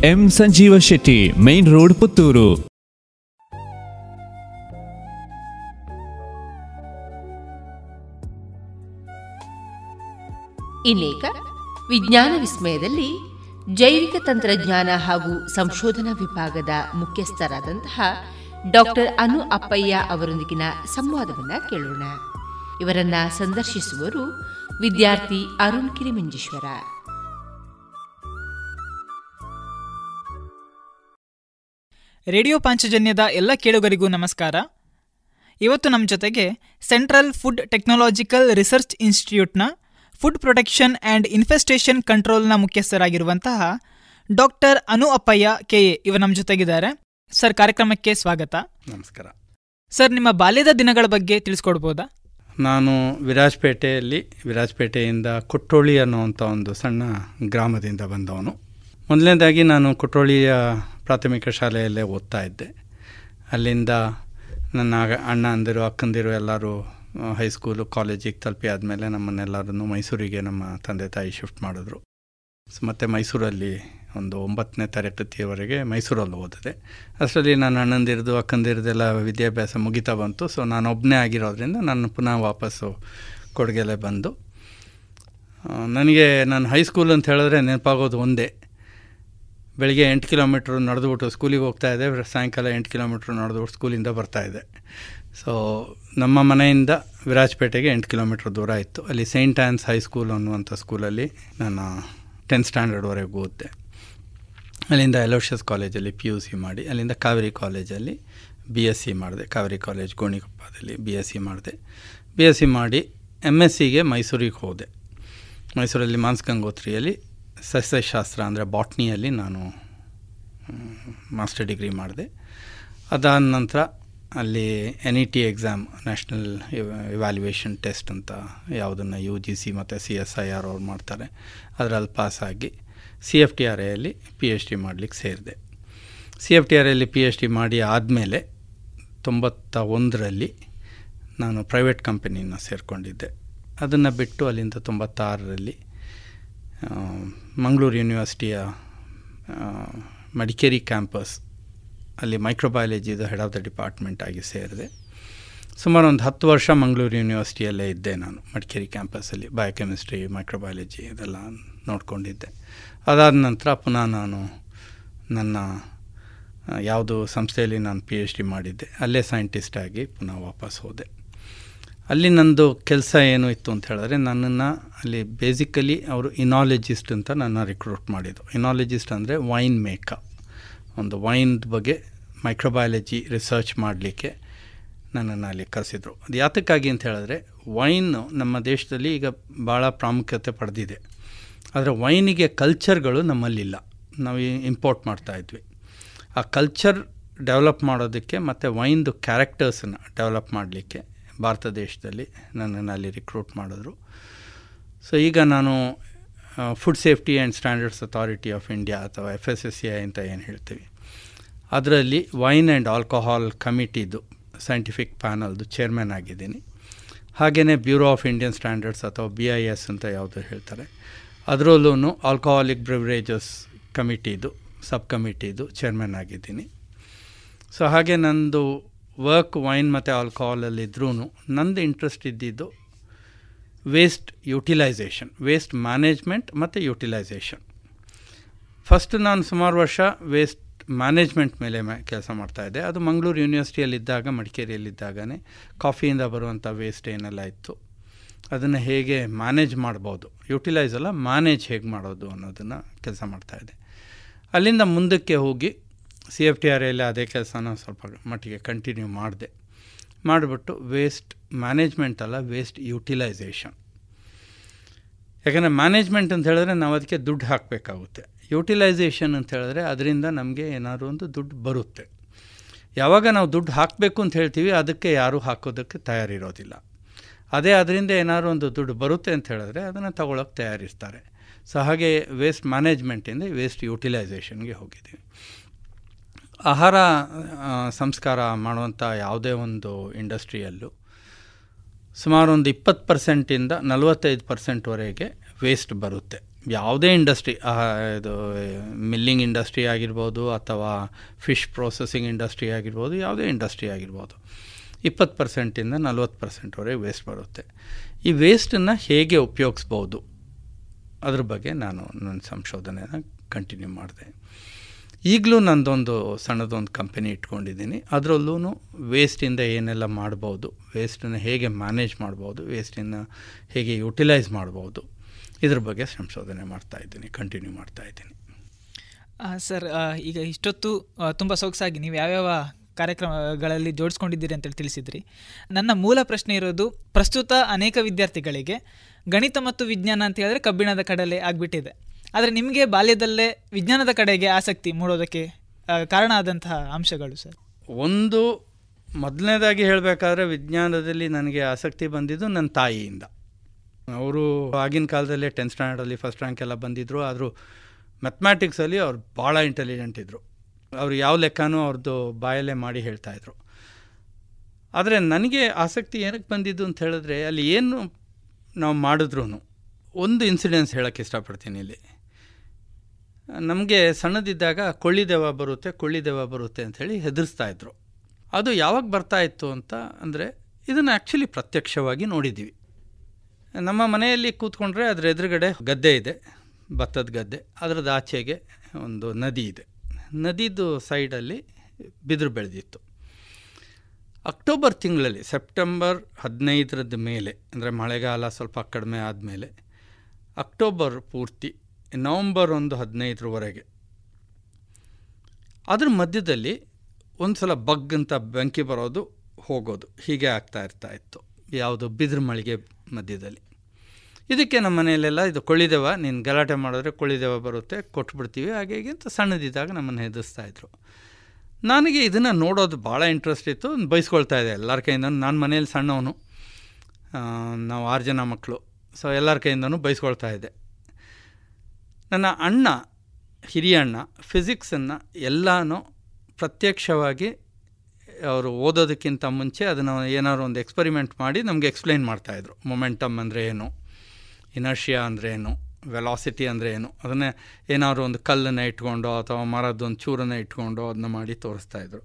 M Sanjeeva Shetty, main road Puttur. ಇನ್ನೀಗ ವಿಜ್ಞಾನ ವಿಸ್ಮಯದಲ್ಲಿ ಜೈವಿಕ ತಂತ್ರಜ್ಞಾನ ಹಾಗೂ ಸಂಶೋಧನಾ ವಿಭಾಗದ ಮುಖ್ಯಸ್ಥರಾದಂತಹ ಡಾಕ್ಟರ್ ಅನು ಅಪ್ಪಯ್ಯ ಅವರೊಂದಿಗಿನ ಸಂವಾದವನ್ನ ಕೇಳೋಣ. ಇವರನ್ನ ಸಂದರ್ಶಿಸುವರು ವಿದ್ಯಾರ್ಥಿ ಅರುಣ್ ಕಿರಿಮಂಜೇಶ್ವರ. ರೇಡಿಯೋ ಪಾಂಚಜನ್ಯದ ಎಲ್ಲ ಕೇಳುಗರಿಗೂ ನಮಸ್ಕಾರ. ಇವತ್ತು ನಮ್ಮ ಜೊತೆಗೆ ಸೆಂಟ್ರಲ್ ಫುಡ್ ಟೆಕ್ನಾಲಜಿಕಲ್ ರಿಸರ್ಚ್ ಇನ್ಸ್ಟಿಟ್ಯೂಟ್ನ ಫುಡ್ ಪ್ರೊಟೆಕ್ಷನ್ ಆ್ಯಂಡ್ ಇನ್ಫೆಸ್ಟೇಷನ್ ಕಂಟ್ರೋಲ್ನ ಮುಖ್ಯಸ್ಥರಾಗಿರುವಂತಹ doctor Anu Appaiah K A ಇವರು ನಮ್ಮ ಜೊತೆಗಿದ್ದಾರೆ. ಸರ್ ಕಾರ್ಯಕ್ರಮಕ್ಕೆ ಸ್ವಾಗತ. ನಮಸ್ಕಾರ. ಸರ್ ನಿಮ್ಮ ಬಾಲ್ಯದ ದಿನಗಳ ಬಗ್ಗೆ ತಿಳಿಸ್ಕೊಡ್ಬೋದಾ? ನಾನು ವಿರಾಜಪೇಟೆಯಲ್ಲಿ ವಿರಾಜಪೇಟೆಯಿಂದ ಕೊಟ್ಟೋಳಿ ಅನ್ನುವಂಥ ಒಂದು ಸಣ್ಣ ಗ್ರಾಮದಿಂದ ಬಂದವನು. ಮೊದಲನೇದಾಗಿ ನಾನು ಕುಟ್ಟೋಳಿಯ ಪ್ರಾಥಮಿಕ ಶಾಲೆಯಲ್ಲೇ ಓದ್ತಾ ಇದ್ದೆ. ಅಲ್ಲಿಂದ ನನ್ನ ಅಣ್ಣ ಅಂದಿರು, ಅಕ್ಕಂದಿರು ಎಲ್ಲರೂ ಹೈಸ್ಕೂಲು ಕಾಲೇಜಿಗೆ ತಲುಪಿ ಆದಮೇಲೆ ನಮ್ಮನ್ನೆಲ್ಲರನ್ನು ಮೈಸೂರಿಗೆ ನಮ್ಮ ತಂದೆ ತಾಯಿ ಶಿಫ್ಟ್ ಮಾಡಿದ್ರು. ಮತ್ತು ಮೈಸೂರಲ್ಲಿ ಒಂದು ಒಂಬತ್ತನೇ ತರಗತಿಯವರೆಗೆ ಮೈಸೂರಲ್ಲಿ ಓದಿದೆ. ಅಷ್ಟರಲ್ಲಿ ನಾನು ಅಣ್ಣಂದಿರ್ದು ಅಕ್ಕಂದಿರದೆಲ್ಲ ವಿದ್ಯಾಭ್ಯಾಸ ಮುಗಿತಾ ಬಂತು. ಸೊ, ನಾನು ಒಬ್ಬನೇ ಆಗಿರೋದ್ರಿಂದ ನಾನು ಪುನಃ ವಾಪಸ್ಸು ಕೊಡುಗೆಲೆ ಬಂದು ನನಗೆ, ನಾನು ಹೈಸ್ಕೂಲ್ ಅಂತ ಹೇಳಿದ್ರೆ ನೆನಪಾಗೋದು ಒಂದೇ. ಬೆಳಿಗ್ಗೆ ಎಂಟು ಕಿಲೋಮೀಟ್ರ್ ನಡೆದುಬಿಟ್ಟು ಸ್ಕೂಲಿಗೆ ಹೋಗ್ತಾ ಇದೆ ಸಾಯಂಕಾಲ ಎಂಟು ಕಿಲೋಮೀಟ್ರ್ ನಡೆದುಬಿಟ್ಟು ಸ್ಕೂಲಿಂದ ಇದೆ. ಸೊ ನಮ್ಮ ಮನೆಯಿಂದ ವಿರಾಜಪೇಟೆಗೆ ಎಂಟು ಕಿಲೋಮೀಟ್ರ್ ದೂರ ಇತ್ತು. ಅಲ್ಲಿ ಸೈಂಟ್ ಆ್ಯನ್ಸ್ ಹೈಸ್ಕೂಲ್ ಅನ್ನುವಂಥ ಸ್ಕೂಲಲ್ಲಿ ನಾನು ಟೆಂತ್ ಸ್ಟ್ಯಾಂಡರ್ಡ್ವರೆಗೆ ಓದಿದೆ. ಅಲ್ಲಿಂದ ಎಲೋಷಿಯಸ್ ಕಾಲೇಜಲ್ಲಿ ಪಿ ಯು ಸಿ ಮಾಡಿ, ಅಲ್ಲಿಂದ ಕಾವೇರಿ ಕಾಲೇಜಲ್ಲಿ ಬಿ ಎಸ್ ಸಿ ಮಾಡಿದೆ. ಕಾವೇರಿ ಕಾಲೇಜ್ ಗೋಣಿಕೊಪ್ಪದಲ್ಲಿ ಬಿ ಎಸ್ ಸಿ ಮಾಡಿದೆ. ಬಿ ಎಸ್ ಸಿ ಮಾಡಿ ಎಂ ಎಸ್ ಸಿಗೆ ಮೈಸೂರಿಗೆ ಹೋದೆ. ಮೈಸೂರಲ್ಲಿ ಮಾನ್ಸ್ ಗಂಗೋತ್ರಿಯಲ್ಲಿ ಸಸ್ಯಶಾಸ್ತ್ರ ಅಂದರೆ ಬಾಟ್ನಿಯಲ್ಲಿ ನಾನು ಮಾಸ್ಟರ್ ಡಿಗ್ರಿ ಮಾಡಿದೆ. ಅದಾದ ನಂತರ ಅಲ್ಲಿ N E T exam national evaluation test ಅಂತ ಯಾವುದನ್ನು ಯು ಜಿ ಸಿ ಮತ್ತು ಸಿ ಎಸ್ ಐ ಆರ್ ಅವ್ರು ಮಾಡ್ತಾರೆ. ಅದರಲ್ಲಿ ಪಾಸಾಗಿ ಸಿ ಎಫ್ ಟಿ ಆರ್ ಎಲ್ಲಿ ಪಿ ಎಚ್ ಡಿ ಮಾಡಲಿಕ್ಕೆ ಸೇರಿದೆ. ಸಿ ಎಫ್ ಟಿ ಆರ್ ಎಲ್ಲಿ ಪಿ ಎಚ್ ಡಿ ಮಾಡಿ ಆದಮೇಲೆ ತೊಂಬತ್ತ ಒಂದರಲ್ಲಿ ನಾನು ಪ್ರೈವೇಟ್ ಕಂಪನಿನ ಸೇರಿಕೊಂಡಿದ್ದೆ. ಅದನ್ನು ಬಿಟ್ಟು ಅಲ್ಲಿಂದ ತೊಂಬತ್ತಾರರಲ್ಲಿ ಮಂಗಳೂರು ಯೂನಿವರ್ಸಿಟಿಯ ಮಡಿಕೇರಿ ಕ್ಯಾಂಪಸ್ ಅಲ್ಲಿ ಮೈಕ್ರೋಬಯಾಲಜಿದು ಹೆಡ್ ಆಫ್ ದ ಡಿಪಾರ್ಟ್ಮೆಂಟ್ ಆಗಿ ಸೇರಿದೆ. ಸುಮಾರು ಒಂದು ಹತ್ತು ವರ್ಷ ಮಂಗಳೂರು ಯೂನಿವರ್ಸಿಟಿಯಲ್ಲೇ ಇದ್ದೆ ನಾನು, ಮಡಿಕೇರಿ ಕ್ಯಾಂಪಸ್ಸಲ್ಲಿ ಬಯೋಕೆಮಿಸ್ಟ್ರಿ ಮೈಕ್ರೋಬಯಾಲಜಿ ಇದೆಲ್ಲ ನೋಡಿಕೊಂಡಿದ್ದೆ. ಅದಾದ ನಂತರ ಪುನಃ ನಾನು ನನ್ನ ಯಾವುದು ಸಂಸ್ಥೆಯಲ್ಲಿ ನಾನು ಪಿ ಎಚ್ ಡಿ ಮಾಡಿದ್ದೆ. ಅಲ್ಲೇ ಸೈಂಟಿಸ್ಟ್ ಆಗಿ ಪುನಃ ವಾಪಸ್ ಹೋದೆ. ಅಲ್ಲಿ ನಂದು ಕೆಲಸ ಏನು ಇತ್ತು ಅಂತ ಹೇಳಿದ್ರೆ ನನ್ನನ್ನು ಅಲ್ಲಿ ಬೇಸಿಕಲಿ ಅವರು ಇನಾಲಜಿಸ್ಟ್ ಅಂತ ನನ್ನ ರಿಕ್ರೂಟ್ ಮಾಡಿದ್ದು ಇನಾಲಜಿಸ್ಟ್ ಅಂದರೆ ವೈನ್ ಮೇಕ ಒಂದು ವೈನ್ ಬಗ್ಗೆ ಮೈಕ್ರೋಬಯಾಲಜಿ ರಿಸರ್ಚ್ ಮಾಡಲಿಕ್ಕೆ ನನ್ನನ್ನು ಅಲ್ಲಿ ಕರೆಸಿದ್ರು. ಅದು ಯಾತಕ್ಕಾಗಿ ಅಂತ ಹೇಳಿದ್ರೆ ವೈನು ನಮ್ಮ ದೇಶದಲ್ಲಿ ಈಗ ಭಾಳ ಪ್ರಾಮುಖ್ಯತೆ ಪಡೆದಿದೆ. ಆದರೆ ವೈನಿಗೆ ಕಲ್ಚರ್ಗಳು ನಮ್ಮಲ್ಲಿಲ್ಲ. ನಾವು ಇಂಪೋರ್ಟ್ ಮಾಡ್ತಾಯಿದ್ವಿ ಆ ಕಲ್ಚರ್ ಡೆವಲಪ್ ಮಾಡೋದಕ್ಕೆ ಮತ್ತು ವೈನ್ದು ಕ್ಯಾರೆಕ್ಟರ್ಸನ್ನು ಡೆವಲಪ್ ಮಾಡಲಿಕ್ಕೆ ಭಾರತ ದೇಶದಲ್ಲಿ ನನ್ನನ್ನು ಅಲ್ಲಿ ರಿಕ್ರೂಟ್ ಮಾಡಿದ್ರು. ಸೊ ಈಗ ನಾನು food safety and standards authority of India ಅಥವಾ F S S C I ಅಂತ ಏನು ಹೇಳ್ತೀವಿ. ಅದರಲ್ಲಿ ವೈನ್ ಆ್ಯಂಡ್ ಆಲ್ಕೋಹಾಲ್ ಕಮಿಟಿದು ಸೈಂಟಿಫಿಕ್ ಪ್ಯಾನಲ್ದು ಚೇರ್ಮನ್ ಆಗಿದ್ದೀನಿ. ಹಾಗೆಯೇ ಬ್ಯೂರೋ ಆಫ್ ಇಂಡಿಯನ್ ಸ್ಟ್ಯಾಂಡರ್ಡ್ಸ್ ಅಥವಾ ಬಿ ಐ ಎಸ್ ಅಂತ ಯಾವುದು ಹೇಳ್ತಾರೆ. ಅದರಲ್ಲೂ ಆಲ್ಕೋಹಾಲಿಕ್ ಬ್ರಿವರೇಜಸ್ ಕಮಿಟಿದು ಸಬ್ ಕಮಿಟಿದು ಚೇರ್ಮನ್ ಆಗಿದ್ದೀನಿ. ಸೊ ಹಾಗೆ ನಂದು ವರ್ಕ್ ವೈನ್ ಮತ್ತು ಆಲ್ಕೋಹಾಲಲ್ಲಿದ್ರೂ ನಂದು ಇಂಟ್ರೆಸ್ಟ್ ಇದ್ದಿದ್ದು ವೇಸ್ಟ್ ಯುಟಿಲೈಸೇಷನ್ ವೇಸ್ಟ್ ಮ್ಯಾನೇಜ್ಮೆಂಟ್ ಮತ್ತು ಯುಟಿಲೈಸೇಷನ್ ಫಸ್ಟ್ ನಾನು ಸುಮಾರು ವರ್ಷ ವೇಸ್ಟ್ ಮ್ಯಾನೇಜ್ಮೆಂಟ್ ಮೇಲೆ ಕೆಲಸ ಮಾಡ್ತಾಯಿದ್ದೆ ಅದು ಮಂಗಳೂರು ಯೂನಿವರ್ಸಿಟಿಯಲ್ಲಿದ್ದಾಗ ಮಡಿಕೇರಿಯಲ್ಲಿದ್ದಾಗನೇ ಕಾಫಿಯಿಂದ ಬರುವಂಥ ವೇಸ್ಟ್ ಏನೆಲ್ಲ ಇತ್ತು, ಅದನ್ನು ಹೇಗೆ ಮ್ಯಾನೇಜ್ ಮಾಡ್ಬೋದು ಯುಟಿಲೈಸ್ ಅಲ್ಲ ಮ್ಯಾನೇಜ್ ಹೇಗೆ ಮಾಡೋದು ಅನ್ನೋದನ್ನು ಕೆಲಸ ಮಾಡ್ತಾಯಿದ್ದೆ ಅಲ್ಲಿಂದ ಮುಂದಕ್ಕೆ ಹೋಗಿ ಸಿ ಎಫ್ ಟಿ ಆರ್ ಎಲ್ಲಿ ಅದೇ ಕೆಲಸನ ಸ್ವಲ್ಪ ಮಟ್ಟಿಗೆ ಕಂಟಿನ್ಯೂ ಮಾಡಿದೆ. ಮಾಡಿಬಿಟ್ಟು ವೇಸ್ಟ್ ಮ್ಯಾನೇಜ್ಮೆಂಟ್ ಅಲ್ಲ ವೇಸ್ಟ್ ಯುಟಿಲೈಸೇಷನ್ ಯಾಕಂದರೆ ಮ್ಯಾನೇಜ್ಮೆಂಟ್ ಅಂತ ಹೇಳಿದ್ರೆ ನಾವು ಅದಕ್ಕೆ ದುಡ್ಡು ಹಾಕಬೇಕಾಗುತ್ತೆ. ಯುಟಿಲೈಸೇಷನ್ ಅಂತ ಹೇಳಿದ್ರೆ ಅದರಿಂದ ನಮಗೆ ಏನಾದರೂ ಒಂದು ದುಡ್ಡು ಬರುತ್ತೆ. ಯಾವಾಗ ನಾವು ದುಡ್ಡು ಹಾಕಬೇಕು ಅಂತ ಹೇಳ್ತೀವಿ, ಅದಕ್ಕೆ ಯಾರೂ ಹಾಕೋದಕ್ಕೆ ತಯಾರಿರೋದಿಲ್ಲ. ಅದೇ ಅದರಿಂದ ಏನಾದರೂ ಒಂದು ದುಡ್ಡು ಬರುತ್ತೆ ಅಂತ ಹೇಳಿದ್ರೆ ಅದನ್ನು ತಗೊಳ್ಳೋಕೆ ತಯಾರಿಸ್ತಾರೆ. ಸೊ ಹಾಗೆ ವೇಸ್ಟ್ ಮ್ಯಾನೇಜ್ಮೆಂಟಿಂದ ವೇಸ್ಟ್ ಯುಟಿಲೈಸೇಷನ್ಗೆ ಹೋಗಿದ್ದೀವಿ. ಆಹಾರ ಸಂಸ್ಕಾರ ಮಾಡುವಂಥ ಯಾವುದೇ ಒಂದು ಇಂಡಸ್ಟ್ರಿಯಲ್ಲೂ ಸುಮಾರು ಒಂದು ಇಪ್ಪತ್ತು ಪರ್ಸೆಂಟಿಂದ ನಲವತ್ತೈದು ಪರ್ಸೆಂಟ್ವರೆಗೆ ವೇಸ್ಟ್ ಬರುತ್ತೆ. ಯಾವುದೇ ಇಂಡಸ್ಟ್ರಿ ಇದು ಮಿಲ್ಲಿಂಗ್ ಇಂಡಸ್ಟ್ರಿ ಆಗಿರ್ಬೋದು ಅಥವಾ ಫಿಶ್ ಪ್ರೊಸೆಸಿಂಗ್ ಇಂಡಸ್ಟ್ರಿ ಆಗಿರ್ಬೋದು, ಯಾವುದೇ ಇಂಡಸ್ಟ್ರಿ ಆಗಿರ್ಬೋದು, ಇಪ್ಪತ್ತು ಪರ್ಸೆಂಟಿಂದ ನಲ್ವತ್ತು ಪರ್ಸೆಂಟ್ವರೆಗೆ ವೇಸ್ಟ್ ಬರುತ್ತೆ. ಈ ವೇಸ್ಟನ್ನು ಹೇಗೆ ಉಪಯೋಗಿಸ್ಬೋದು? ಅದ್ರ ಬಗ್ಗೆ ನಾನು ನನ್ನ ಸಂಶೋಧನೆಯನ್ನು ಕಂಟಿನ್ಯೂ ಮಾಡಿದೆ. ಈಗಲೂ ನಂದೊಂದು ಸಣ್ಣದೊಂದು ಕಂಪನಿ ಇಟ್ಕೊಂಡಿದ್ದೀನಿ. ಅದರಲ್ಲೂ ವೇಸ್ಟಿಂದ ಏನೆಲ್ಲ ಮಾಡ್ಬೋದು ವೇಸ್ಟನ್ನು ಹೇಗೆ ಮ್ಯಾನೇಜ್ ಮಾಡ್ಬೋದು ವೇಸ್ಟನ್ನು ಹೇಗೆ ಯುಟಿಲೈಸ್ ಮಾಡ್ಬೋದು, ಇದ್ರ ಬಗ್ಗೆ ಸಂಶೋಧನೆ ಮಾಡ್ತಾಯಿದ್ದೀನಿ ಕಂಟಿನ್ಯೂ ಮಾಡ್ತಾಯಿದ್ದೀನಿ ಸರ್ ಈಗ ಇಷ್ಟೊತ್ತು ತುಂಬ ಸೊಗಸಾಗಿ ನೀವು ಯಾವ್ಯಾವ ಕಾರ್ಯಕ್ರಮಗಳಲ್ಲಿ ಜೋಡಿಸ್ಕೊಂಡಿದ್ದೀರಿ ಅಂತೇಳಿ ತಿಳಿಸಿದ್ರಿ. ನನ್ನ ಮೂಲ ಪ್ರಶ್ನೆ ಇರೋದು, ಪ್ರಸ್ತುತ ಅನೇಕ ವಿದ್ಯಾರ್ಥಿಗಳಿಗೆ ಗಣಿತ ಮತ್ತು ವಿಜ್ಞಾನ ಅಂತ ಹೇಳಿದ್ರೆ ಕಬ್ಬಿಣದ ಕಡಲೆ ಆಗಿಬಿಟ್ಟಿದೆ. ಆದರೆ ನಿಮಗೆ ಬಾಲ್ಯದಲ್ಲೇ ವಿಜ್ಞಾನದ ಕಡೆಗೆ ಆಸಕ್ತಿ ಮೂಡೋದಕ್ಕೆ ಕಾರಣ ಆದಂತಹ ಅಂಶಗಳು ಸರ್? ಒಂದು, ಮೊದಲನೇದಾಗಿ ಹೇಳಬೇಕಾದ್ರೆ ವಿಜ್ಞಾನದಲ್ಲಿ ನನಗೆ ಆಸಕ್ತಿ ಬಂದಿದ್ದು ನನ್ನ ತಾಯಿಯಿಂದ. ಅವರು ಆಗಿನ ಕಾಲದಲ್ಲೇ ಟೆಂತ್ ಸ್ಟ್ಯಾಂಡರ್ಡಲ್ಲಿ ಫಸ್ಟ್ ರ್ಯಾಂಕ್ ಎಲ್ಲ ಬಂದಿದ್ದರು ಆದರೂ ಮ್ಯಾಥಮ್ಯಾಟಿಕ್ಸಲ್ಲಿ ಅವ್ರು ಭಾಳ ಇಂಟೆಲಿಜೆಂಟ್ ಇದ್ದರು ಅವರು ಯಾವ ಲೆಕ್ಕನೂ ಅವ್ರದ್ದು ಬಾಯಲ್ಲೇ ಮಾಡಿ ಹೇಳ್ತಾಯಿದ್ರು ಆದರೆ ನನಗೆ ಆಸಕ್ತಿ ಏನಕ್ಕೆ ಬಂದಿದ್ದು ಅಂತ ಹೇಳಿದ್ರೆ ಅಲ್ಲಿ ಏನು ನಾವು ಮಾಡಿದ್ರೂ ಒಂದು ಇನ್ಸಿಡೆನ್ಸ್ ಹೇಳೋಕ್ಕೆ ಇಷ್ಟಪಡ್ತೀನಿ ಇಲ್ಲಿ. ನಮಗೆ ಸಣ್ಣದಿದ್ದಾಗ ಕೊಳ್ಳಿದೆವ ಬರುತ್ತೆ ಕೊಳ್ಳಿದೆವ ಬರುತ್ತೆ ಅಂಥೇಳಿ ಹೆದರಿಸ್ತಾ ಇದ್ರು. ಅದು ಯಾವಾಗ ಬರ್ತಾ ಇತ್ತು ಅಂತ ಅಂದರೆ ಇದನ್ನು ಆ್ಯಕ್ಚುಲಿ ಪ್ರತ್ಯಕ್ಷವಾಗಿ ನೋಡಿದ್ದೀವಿ ನಮ್ಮ ಮನೆಯಲ್ಲಿ ಕೂತ್ಕೊಂಡ್ರೆ ಅದರ ಎದುರುಗಡೆ ಗದ್ದೆ ಇದೆ, ಭತ್ತದ ಗದ್ದೆ. ಅದರದ್ದು ಆಚೆಗೆ ಒಂದು ನದಿ ಇದೆ. ನದಿದು ಸೈಡಲ್ಲಿ ಬಿದಿರು ಬೆಳೆದಿತ್ತು. ಅಕ್ಟೋಬರ್ ತಿಂಗಳಲ್ಲಿ, ಸೆಪ್ಟೆಂಬರ್ ಹದಿನೈದರದ ಮೇಲೆ, ಅಂದರೆ ಮಳೆಗಾಲ ಸ್ವಲ್ಪ ಕಡಿಮೆ ಆದಮೇಲೆ, ಅಕ್ಟೋಬರ್ ಪೂರ್ತಿ ನವಂಬರ್ ಒಂದು ಹದಿನೈದರವರೆಗೆ. ಅದ್ರ ಮಧ್ಯದಲ್ಲಿ ಒಂದು ಸಲ ಬಗ್ ಅಂತ ಬೆಂಕಿ ಬರೋದು ಹೋಗೋದು. ಹೀಗೆ ಆಗ್ತಾ ಇರ್ತಾ ಇತ್ತು. ಯಾವುದು ಬಿದಿರು ಮಳಿಗೆ ಮಧ್ಯದಲ್ಲಿ. ಇದಕ್ಕೆ ನಮ್ಮ ಮನೆಯಲ್ಲೆಲ್ಲ ಇದು ಕೊಳ್ಳಿದೆವ ನೀನು ಗಲಾಟೆ ಮಾಡಿದ್ರೆ ಕೊಳ್ಳಿದೆವ ಬರುತ್ತೆ, ಕೊಟ್ಬಿಡ್ತೀವಿ. ಹಾಗೆ ಅಂತ ಸಣ್ಣದಿದ್ದಾಗ ನಮ್ಮನ್ನು ಹೆದರ್ಸ್ತಾ ಇದ್ರು. ನನಗೆ ಇದನ್ನು ನೋಡೋದು ಭಾಳ ಇಂಟ್ರೆಸ್ಟ್ ಇತ್ತು. ಬಯಸ್ಕೊಳ್ತಾ ಇದೆ ಎಲ್ಲರ ಕೈಯಿಂದ ನಾನು ಮನೇಲಿ ಸಣ್ಣವನು. ನಾವು ಆರು ಜನ ಮಕ್ಕಳು ಸೊ ಎಲ್ಲರ ಕೈಯಿಂದನೂ ಬಯಸ್ಕೊಳ್ತಾ ಇದ್ದೆ. ನನ್ನ ಅಣ್ಣ, ಹಿರಿಯ ಅಣ್ಣ ಫಿಸಿಕ್ಸನ್ನು ಎಲ್ಲನೂ ಪ್ರತ್ಯಕ್ಷವಾಗಿ ಅವರು ಓದೋದಕ್ಕಿಂತ ಮುಂಚೆ ಅದನ್ನು ಏನಾದ್ರು ಒಂದು ಎಕ್ಸ್ಪರಿಮೆಂಟ್ ಮಾಡಿ ನಮಗೆ ಎಕ್ಸ್ಪ್ಲೈನ್ ಮಾಡ್ತಾಯಿದ್ರು ಮೊಮೆಂಟಮ್ ಅಂದರೆ ಏನು? ಇನರ್ಷಿಯಾ ಅಂದರೆ ಏನು? ವೆಲಾಸಿಟಿ ಅಂದರೆ ಏನು? ಅದನ್ನೇ ಏನಾದ್ರು ಒಂದು ಕಲ್ಲನ್ನು ಇಟ್ಕೊಂಡು ಅಥವಾ ಮರದೊಂದು ಚೂರನ್ನು ಇಟ್ಕೊಂಡು ಅದನ್ನ ಮಾಡಿ ತೋರಿಸ್ತಾಯಿದ್ರು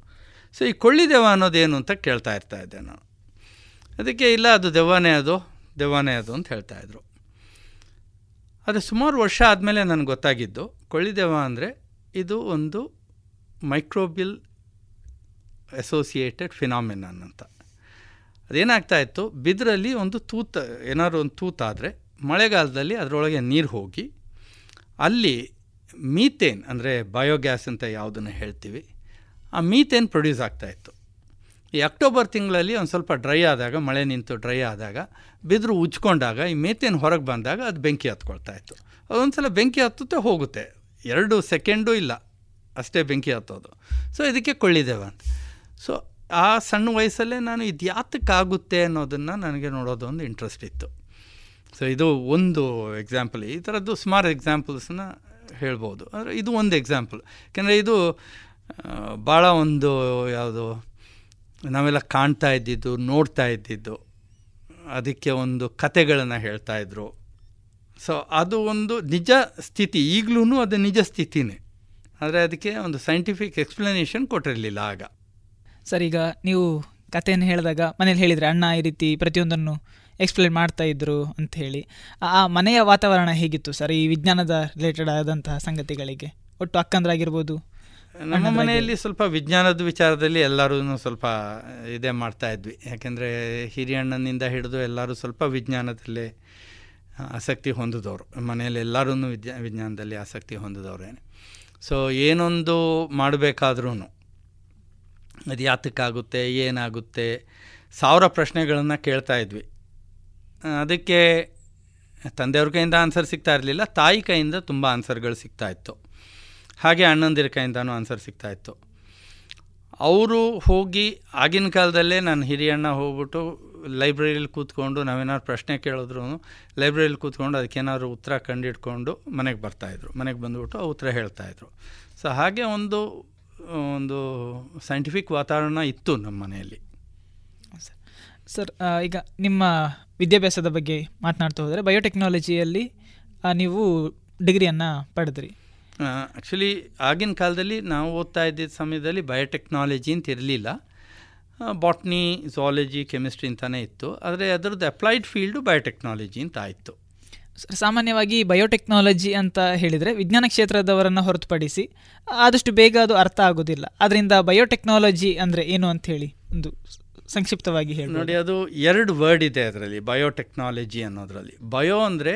ಸೊ ಈ ಕೊಳ್ಳಿದೆವ ಅನ್ನೋದೇನು ಅಂತ ಕೇಳ್ತಾ ಇರ್ತಾ ಇದ್ದೆ ನಾನು. ಅದಕ್ಕೆ ಇಲ್ಲ, ಅದು ದೆವ್ವನೇ ಅದು ದೆವ್ವನೇ ಅದು ಅಂತ ಹೇಳ್ತಾಯಿದ್ರು ಅದು ಸುಮಾರು ವರ್ಷ ಆದಮೇಲೆ ನನಗೆ ಗೊತ್ತಾಗಿದ್ದು. ಕೊಳ್ಳಿದೆವ ಅಂದರೆ ಇದು ಒಂದು ಮೈಕ್ರೋಬಿಲ್ ಅಸೋಸಿಯೇಟೆಡ್ ಫಿನಾಮಿನನ್ ಅಂತ. ಅದೇನಾಗ್ತಾ ಇತ್ತು? ಬಿದ್ರಲ್ಲಿ ಒಂದು ತೂತ, ಏನಾದ್ರು ಒಂದು ತೂತಾದರೆ ಮಳೆಗಾಲದಲ್ಲಿ ಅದರೊಳಗೆ ನೀರು ಹೋಗಿ ಅಲ್ಲಿ ಮೀಥೇನ್ ಅಂದರೆ ಬಯೋಗ್ಯಾಸ್ ಅಂತ ಯಾವುದನ್ನು ಹೇಳ್ತೀವಿ, ಆ ಮೀಥೇನ್ ಪ್ರೊಡ್ಯೂಸ್ ಆಗ್ತಾಯಿತ್ತು ಈ ಅಕ್ಟೋಬರ್ ತಿಂಗಳಲ್ಲಿ ಒಂದು ಸ್ವಲ್ಪ ಡ್ರೈ ಆದಾಗ, ಮಳೆ ನಿಂತು ಡ್ರೈ ಆದಾಗ, ಬಿದಿರು ಉಜ್ಕೊಂಡಾಗ, ಈ ಮೇತೇನು ಹೊರಗೆ ಬಂದಾಗ ಅದು ಬೆಂಕಿ ಹತ್ಕೊಳ್ತಾ ಇತ್ತು. ಅದೊಂದು ಸಲ ಬೆಂಕಿ ಹತ್ತುತ್ತೆ, ಹೋಗುತ್ತೆ. ಎರಡು ಸೆಕೆಂಡು ಇಲ್ಲ, ಅಷ್ಟೇ ಬೆಂಕಿ ಹತ್ತೋದು. ಸೊ ಇದಕ್ಕೆ ಕೊಳ್ಳಿದ್ದೇವೆ ಅಂತ. ಸೊ ಆ ಸಣ್ಣ ವಯಸ್ಸಲ್ಲೇ ನಾನು ಇದು ಯಾತಕ್ಕಾಗುತ್ತೆ ಅನ್ನೋದನ್ನು ನನಗೆ ನೋಡೋದು ಒಂದು ಇಂಟ್ರೆಸ್ಟ್ ಇತ್ತು. ಸೊ ಇದು ಒಂದು ಎಕ್ಸಾಂಪಲ್ ಈ ಥರದ್ದು ಸುಮಾರು ಎಕ್ಸಾಂಪಲ್ಸನ್ನ ಹೇಳ್ಬೋದು. ಅಂದರೆ ಇದು ಒಂದು ಎಕ್ಸಾಂಪಲ್ ಯಾಕೆಂದರೆ ಇದು ಭಾಳ ಒಂದು ಯಾವುದು ನಾವೆಲ್ಲ ಕಾಣ್ತಾ ಇದ್ದಿದ್ದು, ನೋಡ್ತಾ ಇದ್ದಿದ್ದು. ಅದಕ್ಕೆ ಒಂದು ಕತೆಗಳನ್ನು ಹೇಳ್ತಾಯಿದ್ರು ಸೊ ಅದು ಒಂದು ನಿಜ ಸ್ಥಿತಿ. ಈಗಲೂ ಅದು ನಿಜ ಸ್ಥಿತಿನೇ. ಆದರೆ ಅದಕ್ಕೆ ಒಂದು ಸೈಂಟಿಫಿಕ್ ಎಕ್ಸ್ಪ್ಲನೇಷನ್ ಕೊಟ್ಟಿರಲಿಲ್ಲ ಆಗ. ಸರ್, ಈಗ ನೀವು ಕಥೆಯನ್ನು ಹೇಳಿದಾಗ ಮನೇಲಿ ಹೇಳಿದರೆ ಅಣ್ಣ ಈ ರೀತಿ ಪ್ರತಿಯೊಂದನ್ನು ಎಕ್ಸ್ಪ್ಲೇನ್ ಮಾಡ್ತಾ ಇದ್ರು ಅಂತ ಹೇಳಿ, ಆ ಮನೆಯ ವಾತಾವರಣ ಹೇಗಿತ್ತು ಸರ್, ಈ ವಿಜ್ಞಾನದ ರಿಲೇಟೆಡ್ ಆದಂತಹ ಸಂಗತಿಗಳಿಗೆ? ಒಟ್ಟು ಅಕ್ಕಂದ್ರಾಗಿರ್ಬೋದು ನಮ್ಮ ಮನೆಯಲ್ಲಿ ಸ್ವಲ್ಪ ವಿಜ್ಞಾನದ ವಿಚಾರದಲ್ಲಿ ಎಲ್ಲರೂ ಸ್ವಲ್ಪ ಇದೇ ಮಾಡ್ತಾ ಇದ್ವಿ. ಯಾಕೆಂದರೆ ಹಿರಿಯಣ್ಣನಿಂದ ಹಿಡಿದು ಎಲ್ಲರೂ ಸ್ವಲ್ಪ ವಿಜ್ಞಾನದಲ್ಲೇ ಆಸಕ್ತಿ ಹೊಂದಿದವರು. ಮನೆಯಲ್ಲಿ ಎಲ್ಲರೂ ವಿಜ್ಞಾ ವಿಜ್ಞಾನದಲ್ಲಿ ಆಸಕ್ತಿ ಹೊಂದಿದವ್ರೇನೆ ಸೊ ಏನೊಂದು ಮಾಡಬೇಕಾದ್ರೂ ಅದು ಯಾತಕ್ಕಾಗುತ್ತೆ ಏನಾಗುತ್ತೆ ಸಾವಿರ ಪ್ರಶ್ನೆಗಳನ್ನು ಕೇಳ್ತಾ ಇದ್ವಿ. ಅದಕ್ಕೆ ತಂದೆಯವ್ರ ಕೈಯಿಂದ ಆನ್ಸರ್ ಸಿಗ್ತಾ ಇರಲಿಲ್ಲ ತಾಯಿ ಕೈಯಿಂದ ತುಂಬ ಆನ್ಸರ್ಗಳು ಸಿಗ್ತಾ ಇತ್ತು. ಹಾಗೆ ಅಣ್ಣಂದಿರ ಕೈಯಿಂದನೂ ಆನ್ಸರ್ ಸಿಗ್ತಾ ಇತ್ತು. ಅವರು ಹೋಗಿ ಆಗಿನ ಕಾಲದಲ್ಲೇ ನಾನು ಹಿರಿಯಣ್ಣ ಹೋಗ್ಬಿಟ್ಟು ಲೈಬ್ರರಿಲಿ ಕೂತ್ಕೊಂಡು ನಾವೇನಾದ್ರು ಪ್ರಶ್ನೆ ಕೇಳಿದ್ರು ಲೈಬ್ರರಿಲಿ ಕೂತ್ಕೊಂಡು ಅದಕ್ಕೇನಾದ್ರು ಉತ್ತರ ಕಂಡಿಡ್ಕೊಂಡು ಮನೆಗೆ ಬರ್ತಾಯಿದ್ರು ಮನೆಗೆ ಬಂದುಬಿಟ್ಟು ಆ ಉತ್ತರ ಹೇಳ್ತಾಯಿದ್ರು ಸೊ ಹಾಗೆ ಒಂದು ಒಂದು ಸೈಂಟಿಫಿಕ್ ವಾತಾವರಣ ಇತ್ತು ನಮ್ಮ ಮನೆಯಲ್ಲಿ. ಸರ್ ಸರ್ ಈಗ ನಿಮ್ಮ ವಿದ್ಯಾಭ್ಯಾಸದ ಬಗ್ಗೆ ಮಾತನಾಡ್ತಾ ಹೋದರೆ ಬಯೋಟೆಕ್ನಾಲಜಿಯಲ್ಲಿ ನೀವು ಡಿಗ್ರಿಯನ್ನು ಪಡೆದ್ರಿ. ಆ್ಯಕ್ಚುಲಿ ಆಗಿನ ಕಾಲದಲ್ಲಿ ನಾವು ಓದ್ತಾ ಇದ್ದಿದ್ದ ಸಮಯದಲ್ಲಿ ಬಯೋಟೆಕ್ನಾಲಜಿ ಅಂತ ಇರಲಿಲ್ಲ. ಬಾಟ್ನಿ ಝಾಲಜಿ ಕೆಮಿಸ್ಟ್ರಿ ಅಂತಲೇ ಇತ್ತು. ಆದರೆ ಅದರದ್ದು ಅಪ್ಲೈಡ್ ಫೀಲ್ಡು ಬಯೋಟೆಕ್ನಾಲಜಿ ಅಂತ ಆಯಿತು. ಸಾಮಾನ್ಯವಾಗಿ ಬಯೋಟೆಕ್ನಾಲಜಿ ಅಂತ ಹೇಳಿದರೆ ವಿಜ್ಞಾನ ಕ್ಷೇತ್ರದವರನ್ನು ಹೊರತುಪಡಿಸಿ ಆದಷ್ಟು ಬೇಗ ಅದು ಅರ್ಥ ಆಗೋದಿಲ್ಲ. ಅದರಿಂದ ಬಯೋಟೆಕ್ನಾಲಜಿ ಅಂದರೆ ಏನು ಅಂತ ಹೇಳಿ ಒಂದು ಸಂಕ್ಷಿಪ್ತವಾಗಿ ಹೇಳಿ ನೋಡಿ ಅದು ಎರಡು ವರ್ಡ್ ಇದೆ ಅದರಲ್ಲಿ ಬಯೋಟೆಕ್ನಾಲಜಿ ಅನ್ನೋದರಲ್ಲಿ. ಬಯೋ ಅಂದರೆ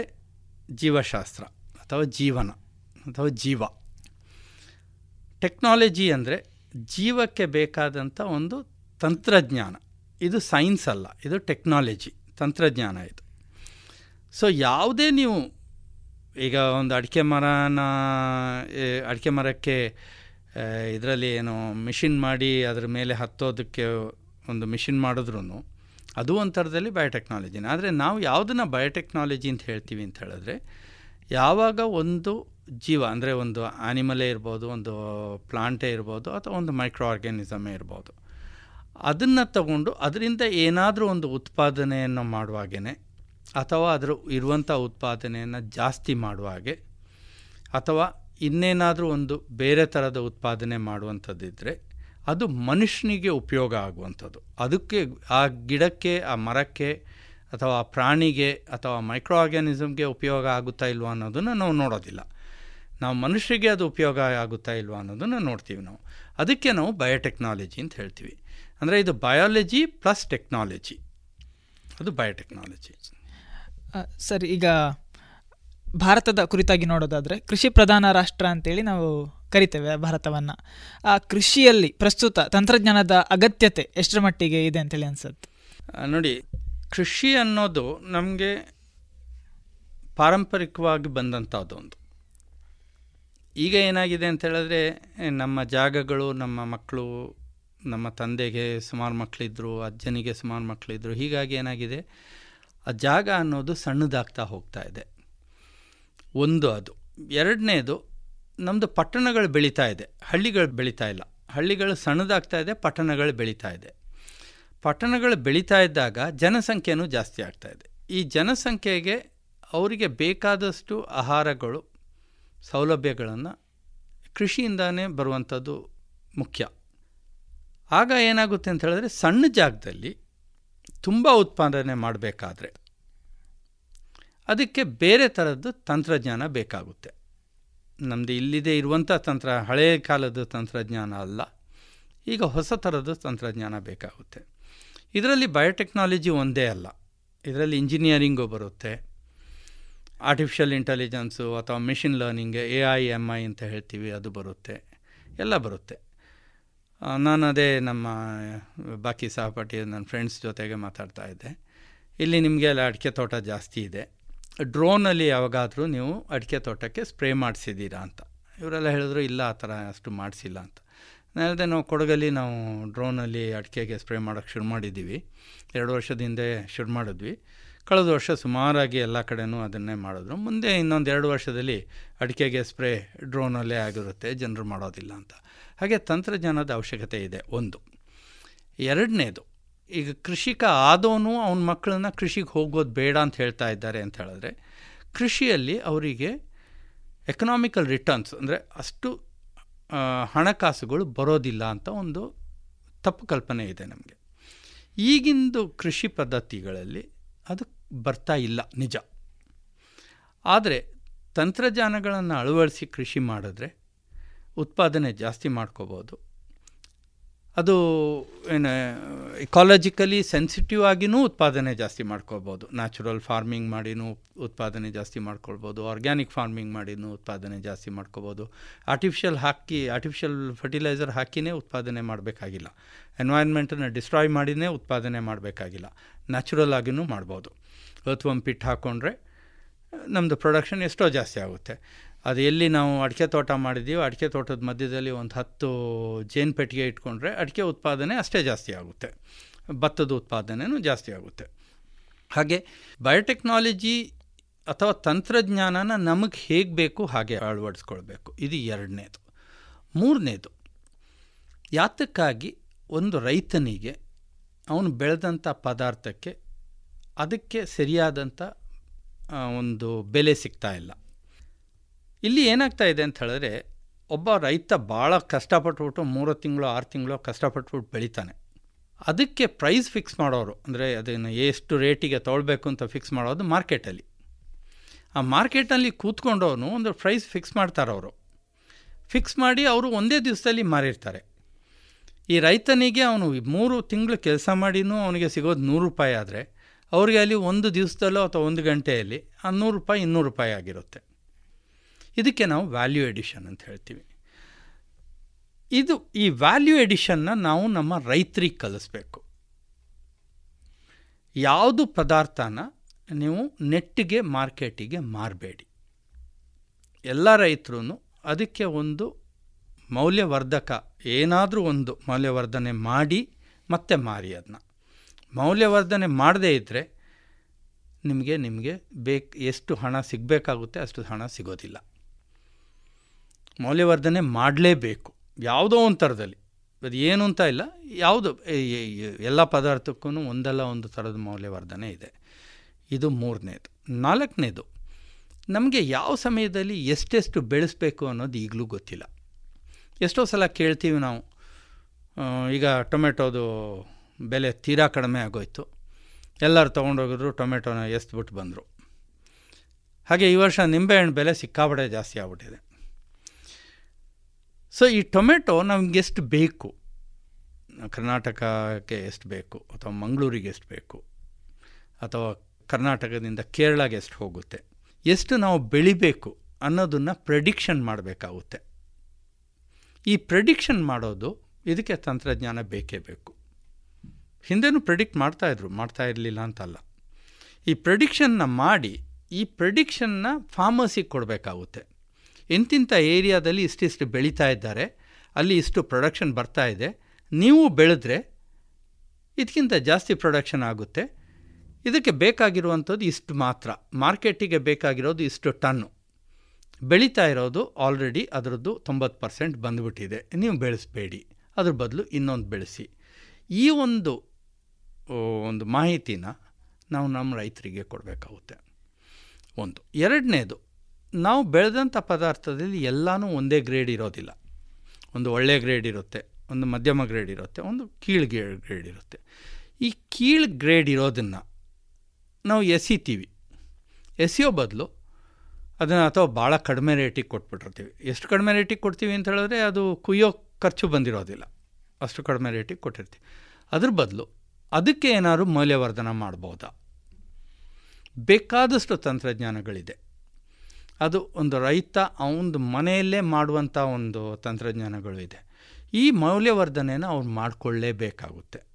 ಜೀವಶಾಸ್ತ್ರ ಅಥವಾ ಜೀವನ. ಅಥವಾ ಜೀವ. ಟೆಕ್ನಾಲಜಿ ಅಂದರೆ ಜೀವಕ್ಕೆ ಬೇಕಾದಂಥ ಒಂದು ತಂತ್ರಜ್ಞಾನ. ಇದು ಸೈನ್ಸ್ ಅಲ್ಲ, ಇದು ಟೆಕ್ನಾಲಜಿ, ತಂತ್ರಜ್ಞಾನ ಇದು. ಸೊ ಯಾವುದೇ ನೀವು ಈಗ ಒಂದು ಅಡಿಕೆ ಮರನ ಅಡಿಕೆ ಮರಕ್ಕೆ ಇದರಲ್ಲಿ ಏನು ಮಿಷಿನ್ ಮಾಡಿ ಅದ್ರ ಮೇಲೆ ಹತ್ತೋದಕ್ಕೆ ಒಂದು ಮಿಷಿನ್ ಮಾಡಿದ್ರೂ ಅದು ಒಂಥರದಲ್ಲಿ ಬಯೋಟೆಕ್ನಾಲಜಿನ ಆದರೆ ನಾವು ಯಾವುದನ್ನು ಬಯೋಟೆಕ್ನಾಲಜಿ ಅಂತ ಹೇಳ್ತೀವಿ ಅಂತ ಹೇಳಿದ್ರೆ, ಯಾವಾಗ ಒಂದು ಜೀವ ಅಂದರೆ ಒಂದು ಆ್ಯನಿಮಲೇ ಇರ್ಬೋದು, ಒಂದು ಪ್ಲಾಂಟೇ ಇರ್ಬೋದು ಅಥವಾ ಒಂದು ಮೈಕ್ರೋ ಆರ್ಗ್ಯಾನಿಸಮೇ ಇರ್ಬೋದು. ಅದನ್ನು ತಗೊಂಡು ಅದರಿಂದ ಏನಾದರೂ ಒಂದು ಉತ್ಪಾದನೆಯನ್ನು ಮಾಡುವಾಗೇ ಅಥವಾ ಅದರ ಇರುವಂಥ ಉತ್ಪಾದನೆಯನ್ನು ಜಾಸ್ತಿ ಮಾಡುವಾಗೆ ಅಥವಾ ಇನ್ನೇನಾದರೂ ಒಂದು ಬೇರೆ ಥರದ ಉತ್ಪಾದನೆ ಮಾಡುವಂಥದ್ದಿದ್ದರೆ ಅದು ಮನುಷ್ಯನಿಗೆ ಉಪಯೋಗ ಆಗುವಂಥದ್ದು. ಅದಕ್ಕೆ ಆ ಗಿಡಕ್ಕೆ, ಆ ಮರಕ್ಕೆ ಅಥವಾ ಆ ಪ್ರಾಣಿಗೆ ಅಥವಾ ಮೈಕ್ರೋ ಆರ್ಗ್ಯಾನಿಸಮ್ಗೆ ಉಪಯೋಗ ಆಗುತ್ತಾ ಇಲ್ವಾ ಅನ್ನೋದನ್ನು ನಾವು ನೋಡೋದಿಲ್ಲ. ನಾವು ಮನುಷ್ಯರಿಗೆ ಅದು ಉಪಯೋಗ ಆಗುತ್ತಾ ಇಲ್ವಾ ಅನ್ನೋದನ್ನು ನೋಡ್ತೀವಿ ನಾವು. ಅದಕ್ಕೆ ನಾವು ಬಯೋಟೆಕ್ನಾಲಜಿ ಅಂತ ಹೇಳ್ತೀವಿ. ಅಂದರೆ ಇದು ಬಯಾಲಜಿ ಪ್ಲಸ್ ಟೆಕ್ನಾಲಜಿ ಅದು ಬಯೋಟೆಕ್ನಾಲಜಿ ಸರಿ ಈಗ ಭಾರತದ ಕುರಿತಾಗಿ ನೋಡೋದಾದರೆ ಕೃಷಿ ಪ್ರಧಾನ ರಾಷ್ಟ್ರ ಅಂತೇಳಿ ನಾವು ಕರಿತೇವೆ ಭಾರತವನ್ನು. ಆ ಕೃಷಿಯಲ್ಲಿ ಪ್ರಸ್ತುತ ತಂತ್ರಜ್ಞಾನದ ಅಗತ್ಯತೆ ಎಷ್ಟರ ಮಟ್ಟಿಗೆ ಇದೆ ಅಂತೇಳಿ ಅನ್ಸುತ್ತೆ? ನೋಡಿ ಕೃಷಿ ಅನ್ನೋದು ನಮಗೆ ಪಾರಂಪರಿಕವಾಗಿ ಬಂದಂಥದ್ದು ಒಂದು ಈಗ ಏನಾಗಿದೆ ಅಂತ ಹೇಳಿದ್ರೆ ನಮ್ಮ ಜಾಗಗಳು, ನಮ್ಮ ಮಕ್ಕಳು, ನಮ್ಮ ತಂದೆಗೆ ಸುಮಾರು ಮಕ್ಕಳಿದ್ರು ಅಜ್ಜನಿಗೆ ಸುಮಾರು ಮಕ್ಕಳಿದ್ರು ಹೀಗಾಗಿ ಏನಾಗಿದೆ, ಆ ಜಾಗ ಅನ್ನೋದು ಸಣ್ಣದಾಗ್ತಾ ಹೋಗ್ತಾ ಇದೆ. ಒಂದು ಅದು. ಎರಡನೇದು ನಮ್ಮದು ಪಟ್ಟಣಗಳು ಬೆಳೀತಾ ಇದೆ. ಹಳ್ಳಿಗಳು ಬೆಳೀತಾ ಇಲ್ಲ. ಹಳ್ಳಿಗಳು ಸಣ್ಣದಾಗ್ತಾ ಇದೆ, ಪಟ್ಟಣಗಳು ಬೆಳೀತಾ ಇದೆ. ಪಟ್ಟಣಗಳು ಬೆಳೀತಾ ಇದ್ದಾಗ ಜನಸಂಖ್ಯೆನೂ ಜಾಸ್ತಿ ಆಗ್ತಾ ಇದೆ. ಈ ಜನಸಂಖ್ಯೆಗೆ ಅವರಿಗೆ ಬೇಕಾದಷ್ಟು ಆಹಾರಗಳು ಸೌಲಭ್ಯಗಳನ್ನು ಕೃಷಿಯಿಂದಾನೇ ಬರುವಂಥದ್ದು ಮುಖ್ಯ. ಆಗ ಏನಾಗುತ್ತೆ ಅಂತ ಹೇಳಿದ್ರೆ ಸಣ್ಣ ಜಾಗದಲ್ಲಿ ತುಂಬ ಉತ್ಪಾದನೆ ಮಾಡಬೇಕಾದ್ರೆ ಅದಕ್ಕೆ ಬೇರೆ ಥರದ್ದು ತಂತ್ರಜ್ಞಾನ ಬೇಕಾಗುತ್ತೆ. ನಮ್ಮದು ಇಲ್ಲಿದೆ ಇರುವಂಥ ತಂತ್ರ ಹಳೆಯ ಕಾಲದ ತಂತ್ರಜ್ಞಾನ ಅಲ್ಲ, ಈಗ ಹೊಸ ಥರದ ತಂತ್ರಜ್ಞಾನ ಬೇಕಾಗುತ್ತೆ. ಇದರಲ್ಲಿ ಬಯೋಟೆಕ್ನಾಲಜಿ ಒಂದೇ ಅಲ್ಲ. ಇದರಲ್ಲಿ ಇಂಜಿನಿಯರಿಂಗು ಬರುತ್ತೆ. ಆರ್ಟಿಫಿಷಿಯಲ್ ಇಂಟೆಲಿಜೆನ್ಸು ಅಥವಾ machine learning A I M I ಅಂತ ಹೇಳ್ತೀವಿ, ಅದು ಬರುತ್ತೆ. ಎಲ್ಲ ಬರುತ್ತೆ. ನಾನು ಅದೇ ನಮ್ಮ ಬಾಕಿ ಸಹಪಾಠಿ ನನ್ನ ಫ್ರೆಂಡ್ಸ್ ಜೊತೆಗೆ ಮಾತಾಡ್ತಾ ಇದ್ದೆ. ಇಲ್ಲಿ ನಿಮಗೆ ಅಲ್ಲಿ ಅಡಿಕೆ ತೋಟ ಜಾಸ್ತಿ ಇದೆ. ಡ್ರೋನಲ್ಲಿ ಯಾವಾಗಾದರೂ ನೀವು ಅಡಿಕೆ ತೋಟಕ್ಕೆ ಸ್ಪ್ರೇ ಮಾಡಿಸಿದ್ದೀರಾ ಅಂತ. ಇವರೆಲ್ಲ ಹೇಳಿದ್ರು, ಇಲ್ಲ, ಆ ಥರ ಅಷ್ಟು ಮಾಡಿಸಿಲ್ಲ ಅಂತ. ನಾನು ಹೇಳಿದೆ, ನಾವು ಕೊಡಗಲ್ಲಿ ನಾವು ಡ್ರೋನಲ್ಲಿ ಅಡಿಕೆಗೆ ಸ್ಪ್ರೇ ಮಾಡೋಕ್ಕೆ ಶುರು ಮಾಡಿದ್ದೀವಿ. ಎರಡು ವರ್ಷದ ಹಿಂದೆ ಶುರು ಮಾಡಿದ್ವಿ. ಕಳೆದ ವರ್ಷ ಸುಮಾರಾಗಿ ಎಲ್ಲ ಕಡೆಯೂ ಅದನ್ನೇ ಮಾಡಿದ್ರು. ಮುಂದೆ ಇನ್ನೊಂದು ಎರಡು ವರ್ಷದಲ್ಲಿ ಅಡಿಕೆಗೆ ಸ್ಪ್ರೇ ಡ್ರೋನಲ್ಲೇ ಆಗಿರುತ್ತೆ, ಜನರು ಮಾಡೋದಿಲ್ಲ ಅಂತ. ಹಾಗೆ ತಂತ್ರಜ್ಞಾನದ ಅವಶ್ಯಕತೆ ಇದೆ ಒಂದು. ಎರಡನೇದು, ಈಗ ಕೃಷಿಕ ಆದವನು ಅವನ ಮಕ್ಕಳನ್ನ ಕೃಷಿಗೆ ಹೋಗೋದು ಬೇಡ ಅಂತ ಹೇಳ್ತಾ ಇದ್ದಾರೆ ಅಂತ ಹೇಳಿದ್ರೆ, ಕೃಷಿಯಲ್ಲಿ ಅವರಿಗೆ ಎಕನಾಮಿಕಲ್ ರಿಟರ್ನ್ಸ್ ಅಂದರೆ ಅಷ್ಟು ಹಣಕಾಸುಗಳು ಬರೋದಿಲ್ಲ ಅಂತ ಒಂದು ತಪ್ಪು ಕಲ್ಪನೆ ಇದೆ ನಮಗೆ. ಈಗಿಂದು ಕೃಷಿ ಪದ್ಧತಿಗಳಲ್ಲಿ ಅದು ಬರ್ತಾ ಇಲ್ಲ ನಿಜ. ಆದರೆ ತಂತ್ರಜ್ಞಾನಗಳನ್ನು ಅಳವಡಿಸಿ ಕೃಷಿ ಮಾಡಿದ್ರೆ ಉತ್ಪಾದನೆ ಜಾಸ್ತಿ ಮಾಡ್ಕೋಬೋದು. ಅದು, ಏನು ಇಕಾಲಜಿಕಲಿ ಸೆನ್ಸಿಟಿವ್ ಆಗಿನೂ ಉತ್ಪಾದನೆ ಜಾಸ್ತಿ ಮಾಡ್ಕೊಳ್ಬೋದು. ನ್ಯಾಚುರಲ್ ಫಾರ್ಮಿಂಗ್ ಮಾಡಿನೂ ಉತ್ಪಾದನೆ ಜಾಸ್ತಿ ಮಾಡ್ಕೊಳ್ಬೋದು. ಆರ್ಗ್ಯಾನಿಕ್ ಫಾರ್ಮಿಂಗ್ ಮಾಡಿನೂ ಉತ್ಪಾದನೆ ಜಾಸ್ತಿ ಮಾಡ್ಕೋಬೋದು ಆರ್ಟಿಫಿಷಿಯಲ್ ಹಾಕಿ ಆರ್ಟಿಫಿಷಿಯಲ್ ಫರ್ಟಿಲೈಸರ್ ಹಾಕಿನೇ ಉತ್ಪಾದನೆ ಮಾಡಬೇಕಾಗಿಲ್ಲ. ಎನ್ವೈರ್ನ್ಮೆಂಟನ್ನು ಡಿಸ್ಟ್ರಾಯ್ ಮಾಡಿನೇ ಉತ್ಪಾದನೆ ಮಾಡಬೇಕಾಗಿಲ್ಲ. ನ್ಯಾಚುರಲ್ ಆಗಿನೂ ಮಾಡ್ಬೋದು. ಅಥವಾ ಪಿಟ್ ಹಾಕ್ಕೊಂಡ್ರೆ ನಮ್ಮದು ಪ್ರೊಡಕ್ಷನ್ ಎಷ್ಟೋ ಜಾಸ್ತಿ ಆಗುತ್ತೆ. ಅದು ಎಲ್ಲಿ ನಾವು ಅಡಿಕೆ ತೋಟ ಮಾಡಿದ್ದೀವಿ, ಅಡಿಕೆ ತೋಟದ ಮಧ್ಯದಲ್ಲಿ ಒಂದು ಹತ್ತು ಜೇನು ಪೆಟ್ಟಿಗೆ ಇಟ್ಕೊಂಡ್ರೆ ಅಡಿಕೆ ಉತ್ಪಾದನೆ ಅಷ್ಟೇ ಜಾಸ್ತಿ ಆಗುತ್ತೆ. ಭತ್ತದ ಉತ್ಪಾದನೆಯೂ ಜಾಸ್ತಿ ಆಗುತ್ತೆ. ಹಾಗೆ ಬಯೋಟೆಕ್ನಾಲಜಿ ಅಥವಾ ತಂತ್ರಜ್ಞಾನನ ನಮಗೆ ಹೇಗೆ ಬೇಕು ಹಾಗೆ ಅಳವಡಿಸ್ಕೊಳ್ಬೇಕು. ಇದು ಎರಡನೇದು. ಮೂರನೇದು, ಯಾತಕ್ಕಾಗಿ ಒಂದು ರೈತನಿಗೆ ಅವನು ಬೆಳೆದಂಥ ಪದಾರ್ಥಕ್ಕೆ ಅದಕ್ಕೆ ಸರಿಯಾದಂಥ ಒಂದು ಬೆಲೆ ಸಿಗ್ತಾ ಇಲ್ಲ. ಇಲ್ಲಿ ಏನಾಗ್ತಾ ಇದೆ ಅಂತ ಹೇಳಿದ್ರೆ, ಒಬ್ಬ ರೈತ ಭಾಳ ಕಷ್ಟಪಟ್ಬಿಟ್ಟು ಮೂರು ತಿಂಗಳು, ಆರು ತಿಂಗಳು ಕಷ್ಟಪಟ್ಬಿಟ್ಟು ಬೆಳಿತಾನೆ. ಅದಕ್ಕೆ ಪ್ರೈಸ್ ಫಿಕ್ಸ್ ಮಾಡೋರು, ಅಂದರೆ ಅದನ್ನು ಎಷ್ಟು ರೇಟಿಗೆ ತೊಗೊಳ್ಬೇಕು ಅಂತ ಫಿಕ್ಸ್ ಮಾಡೋದು ಮಾರ್ಕೆಟಲ್ಲಿ ಆ ಮಾರ್ಕೆಟಲ್ಲಿ ಕೂತ್ಕೊಂಡವನು ಒಂದು ಪ್ರೈಸ್ ಫಿಕ್ಸ್ ಮಾಡ್ತಾರೆ ಅವರು. ಫಿಕ್ಸ್ ಮಾಡಿ ಅವರು ಒಂದೇ ದಿವಸದಲ್ಲಿ ಮಾರಿರ್ತಾರೆ. ಈ ರೈತನಿಗೆ ಅವನು ಮೂರು ತಿಂಗಳು ಕೆಲಸ ಮಾಡಿನೂ ಅವನಿಗೆ ಸಿಗೋದು ನೂರು ರೂಪಾಯಿ ಆದರೆ, ಅವರಿಗೆ ಅಲ್ಲಿ ಒಂದು ದಿವಸದಲ್ಲೋ ಅಥವಾ ಒಂದು ಗಂಟೆಯಲ್ಲಿ ಆ ನೂರು ರೂಪಾಯಿ ಇನ್ನೂರು ರೂಪಾಯಿ ಆಗಿರುತ್ತೆ. ಇದಕ್ಕೆ ನಾವು ವ್ಯಾಲ್ಯೂ ಎಡಿಷನ್ ಅಂತ ಹೇಳ್ತೀವಿ. ಇದು ಈ ವ್ಯಾಲ್ಯೂ ಎಡಿಷನ್ನ ನಾವು ನಮ್ಮ ರೈತರಿಗೆ ಕಲಿಸ್ಬೇಕು. ಯಾವುದು ಪದಾರ್ಥನ ನೀವು ನೆಟ್ಟಿಗೆ ಮಾರ್ಕೆಟಿಗೆ ಮಾರಬೇಡಿ. ಎಲ್ಲ ರೈತರು ಅದಕ್ಕೆ ಒಂದು ಮೌಲ್ಯವರ್ಧಕ, ಏನಾದರೂ ಒಂದು ಮೌಲ್ಯವರ್ಧನೆ ಮಾಡಿ ಮತ್ತೆ ಮಾರಿ ಅದನ್ನ ಮೌಲ್ಯವರ್ಧನೆ ಮಾಡದೇ ಇದ್ದರೆ ನಿಮಗೆ ನಿಮಗೆ ಬೇಕು, ಎಷ್ಟು ಹಣ ಸಿಗಬೇಕಾಗುತ್ತೆ ಅಷ್ಟು ಹಣ ಸಿಗೋದಿಲ್ಲ. ಮೌಲ್ಯವರ್ಧನೆ ಮಾಡಲೇಬೇಕು. ಯಾವುದೋ ಒಂದು ಥರದಲ್ಲಿ ಅದು ಏನು ಅಂತ ಇಲ್ಲ. ಯಾವುದು ಎಲ್ಲ ಪದಾರ್ಥಕ್ಕೂ ಒಂದಲ್ಲ ಒಂದು ಥರದ ಮೌಲ್ಯವರ್ಧನೆ ಇದೆ. ಇದು ಮೂರನೇದು. ನಾಲ್ಕನೇದು, ನಮಗೆ ಯಾವ ಸಮಯದಲ್ಲಿ ಎಷ್ಟೆಷ್ಟು ಬೆಳೆಸಬೇಕು ಅನ್ನೋದು ಈಗಲೂ ಗೊತ್ತಿಲ್ಲ. ಎಷ್ಟೋ ಸಲ ಕೇಳ್ತೀವಿ ನಾವು ಈಗ ಟೊಮೆಟೊದು ಬೆಲೆ ತೀರಾ ಕಡಿಮೆ ಆಗೋಯ್ತು. ಎಲ್ಲರೂ ತೊಗೊಂಡೋಗಿದ್ರು, ಟೊಮೆಟೊನ ಎಸ್ಬಿಟ್ಟು ಬಂದರು. ಹಾಗೆ ಈ ವರ್ಷ ನಿಂಬೆಹಣ್ಣು ಬೆಲೆ ಸಿಕ್ಕಾಪಟ್ಟೆ ಜಾಸ್ತಿ ಆಗ್ಬಿಟ್ಟಿದೆ. ಸೊ ಈ ಟೊಮೆಟೊ ನಮಗೆಷ್ಟು ಬೇಕು? ಕರ್ನಾಟಕಕ್ಕೆ ಎಷ್ಟು ಬೇಕು? ಅಥವಾ ಮಂಗಳೂರಿಗೆ ಎಷ್ಟು ಬೇಕು? ಅಥವಾ ಕರ್ನಾಟಕದಿಂದ ಕೇರಳಗೆ ಎಷ್ಟು ಹೋಗುತ್ತೆ? ಎಷ್ಟು ನಾವು ಬೆಳಿಬೇಕು ಅನ್ನೋದನ್ನು ಪ್ರೆಡಿಕ್ಷನ್ ಮಾಡಬೇಕಾಗುತ್ತೆ. ಈ ಪ್ರೆಡಿಕ್ಷನ್ ಮಾಡೋದು ಇದಕ್ಕೆ ತಂತ್ರಜ್ಞಾನ ಬೇಕೇ ಬೇಕು. ಹಿಂದೆನೂ ಪ್ರೆಡಿಕ್ಟ್ ಮಾಡ್ತಾಯಿದ್ರು ಮಾಡ್ತಾ ಇರಲಿಲ್ಲ ಅಂತಲ್ಲ. ಈ ಪ್ರೆಡಿಕ್ಷನ್ನ ಮಾಡಿ ಈ ಪ್ರೆಡಿಕ್ಷನ್ನ ಫಾರ್ಮಸಿಗೆ ಕೊಡಬೇಕಾಗುತ್ತೆ. ಇಂತಿಂಥ ಏರಿಯಾದಲ್ಲಿ ಇಷ್ಟಿಷ್ಟು ಬೆಳೀತಾ ಇದ್ದಾರೆ, ಅಲ್ಲಿ ಇಷ್ಟು ಪ್ರೊಡಕ್ಷನ್ ಬರ್ತಾ ಇದೆ. ನೀವು ಬೆಳೆದ್ರೆ ಇದಕ್ಕಿಂತ ಜಾಸ್ತಿ ಪ್ರೊಡಕ್ಷನ್ ಆಗುತ್ತೆ. ಇದಕ್ಕೆ ಬೇಕಾಗಿರುವಂಥದ್ದು ಇಷ್ಟು ಮಾತ್ರ. ಮಾರ್ಕೆಟಿಗೆ ಬೇಕಾಗಿರೋದು ಇಷ್ಟು ಟನ್ನು. ಬೆಳೀತಾ ಇರೋದು ಆಲ್ರೆಡಿ ಅದರದ್ದು ತೊಂಬತ್ತು ಪರ್ಸೆಂಟ್ ಬಂದುಬಿಟ್ಟಿದೆ. ನೀವು ಬೆಳೆಸಬೇಡಿ. ಅದ್ರ ಬದಲು ಇನ್ನೊಂದು ಬೆಳೆಸಿ. ಈ ಒಂದು ಒಂದು ಮಾಹಿತಿನ ನಾವು ನಮ್ಮ ರೈತರಿಗೆ ಕೊಡಬೇಕಾಗುತ್ತೆ. ಒಂದು. ಎರಡನೇದು ನಾವು ಬೆಳೆದಂಥ ಪದಾರ್ಥದಲ್ಲಿ ಎಲ್ಲನೂ ಒಂದೇ ಗ್ರೇಡ್ ಇರೋದಿಲ್ಲ. ಒಂದು ಒಳ್ಳೆಯ ಗ್ರೇಡ್ ಇರುತ್ತೆ, ಒಂದು ಮಧ್ಯಮ ಗ್ರೇಡ್ ಇರುತ್ತೆ, ಒಂದು ಕೀಳು ಗ್ರೇಡ್ ಇರುತ್ತೆ. ಈ ಕೀಳು ಗ್ರೇಡ್ ಇರೋದನ್ನು ನಾವು ಎಸಿತೀವಿ. ಎಸಿಯೋ ಬದಲು ಅದನ್ನು ಅಥವಾ ಭಾಳ ಕಡಿಮೆ ರೇಟಿಗೆ ಕೊಟ್ಬಿಟ್ಟಿರ್ತೀವಿ. ಎಷ್ಟು ಕಡಿಮೆ ರೇಟಿಗೆ ಕೊಡ್ತೀವಿ ಅಂತ ಹೇಳಿದ್ರೆ ಅದು ಕುಯ್ಯೋ ಖರ್ಚು ಬಂದಿರೋದಿಲ್ಲ. ಅಷ್ಟು ಕಡಿಮೆ ರೇಟಿಗೆ ಕೊಟ್ಟಿರ್ತೀವಿ. ಅದ್ರ ಬದಲು ಅದಕ್ಕೆ ಏನಾದರೂ ಮೌಲ್ಯವರ್ಧನ ಮಾಡ್ಬೋದಾ? ಬೇಕಾದಷ್ಟು ತಂತ್ರಜ್ಞಾನಗಳಿದೆ. ಅದು ಒಂದು ರೈತ ಅವನದು ಮನೆಯಲ್ಲೇ ಮಾಡುವಂಥ ಒಂದು ತಂತ್ರಜ್ಞಾನಗಳು ಇದೆ. ಈ ಮೌಲ್ಯವರ್ಧನೆನ ಅವ್ರು ಮಾಡಿಕೊಳ್ಳೇಬೇಕಾಗುತ್ತೆ.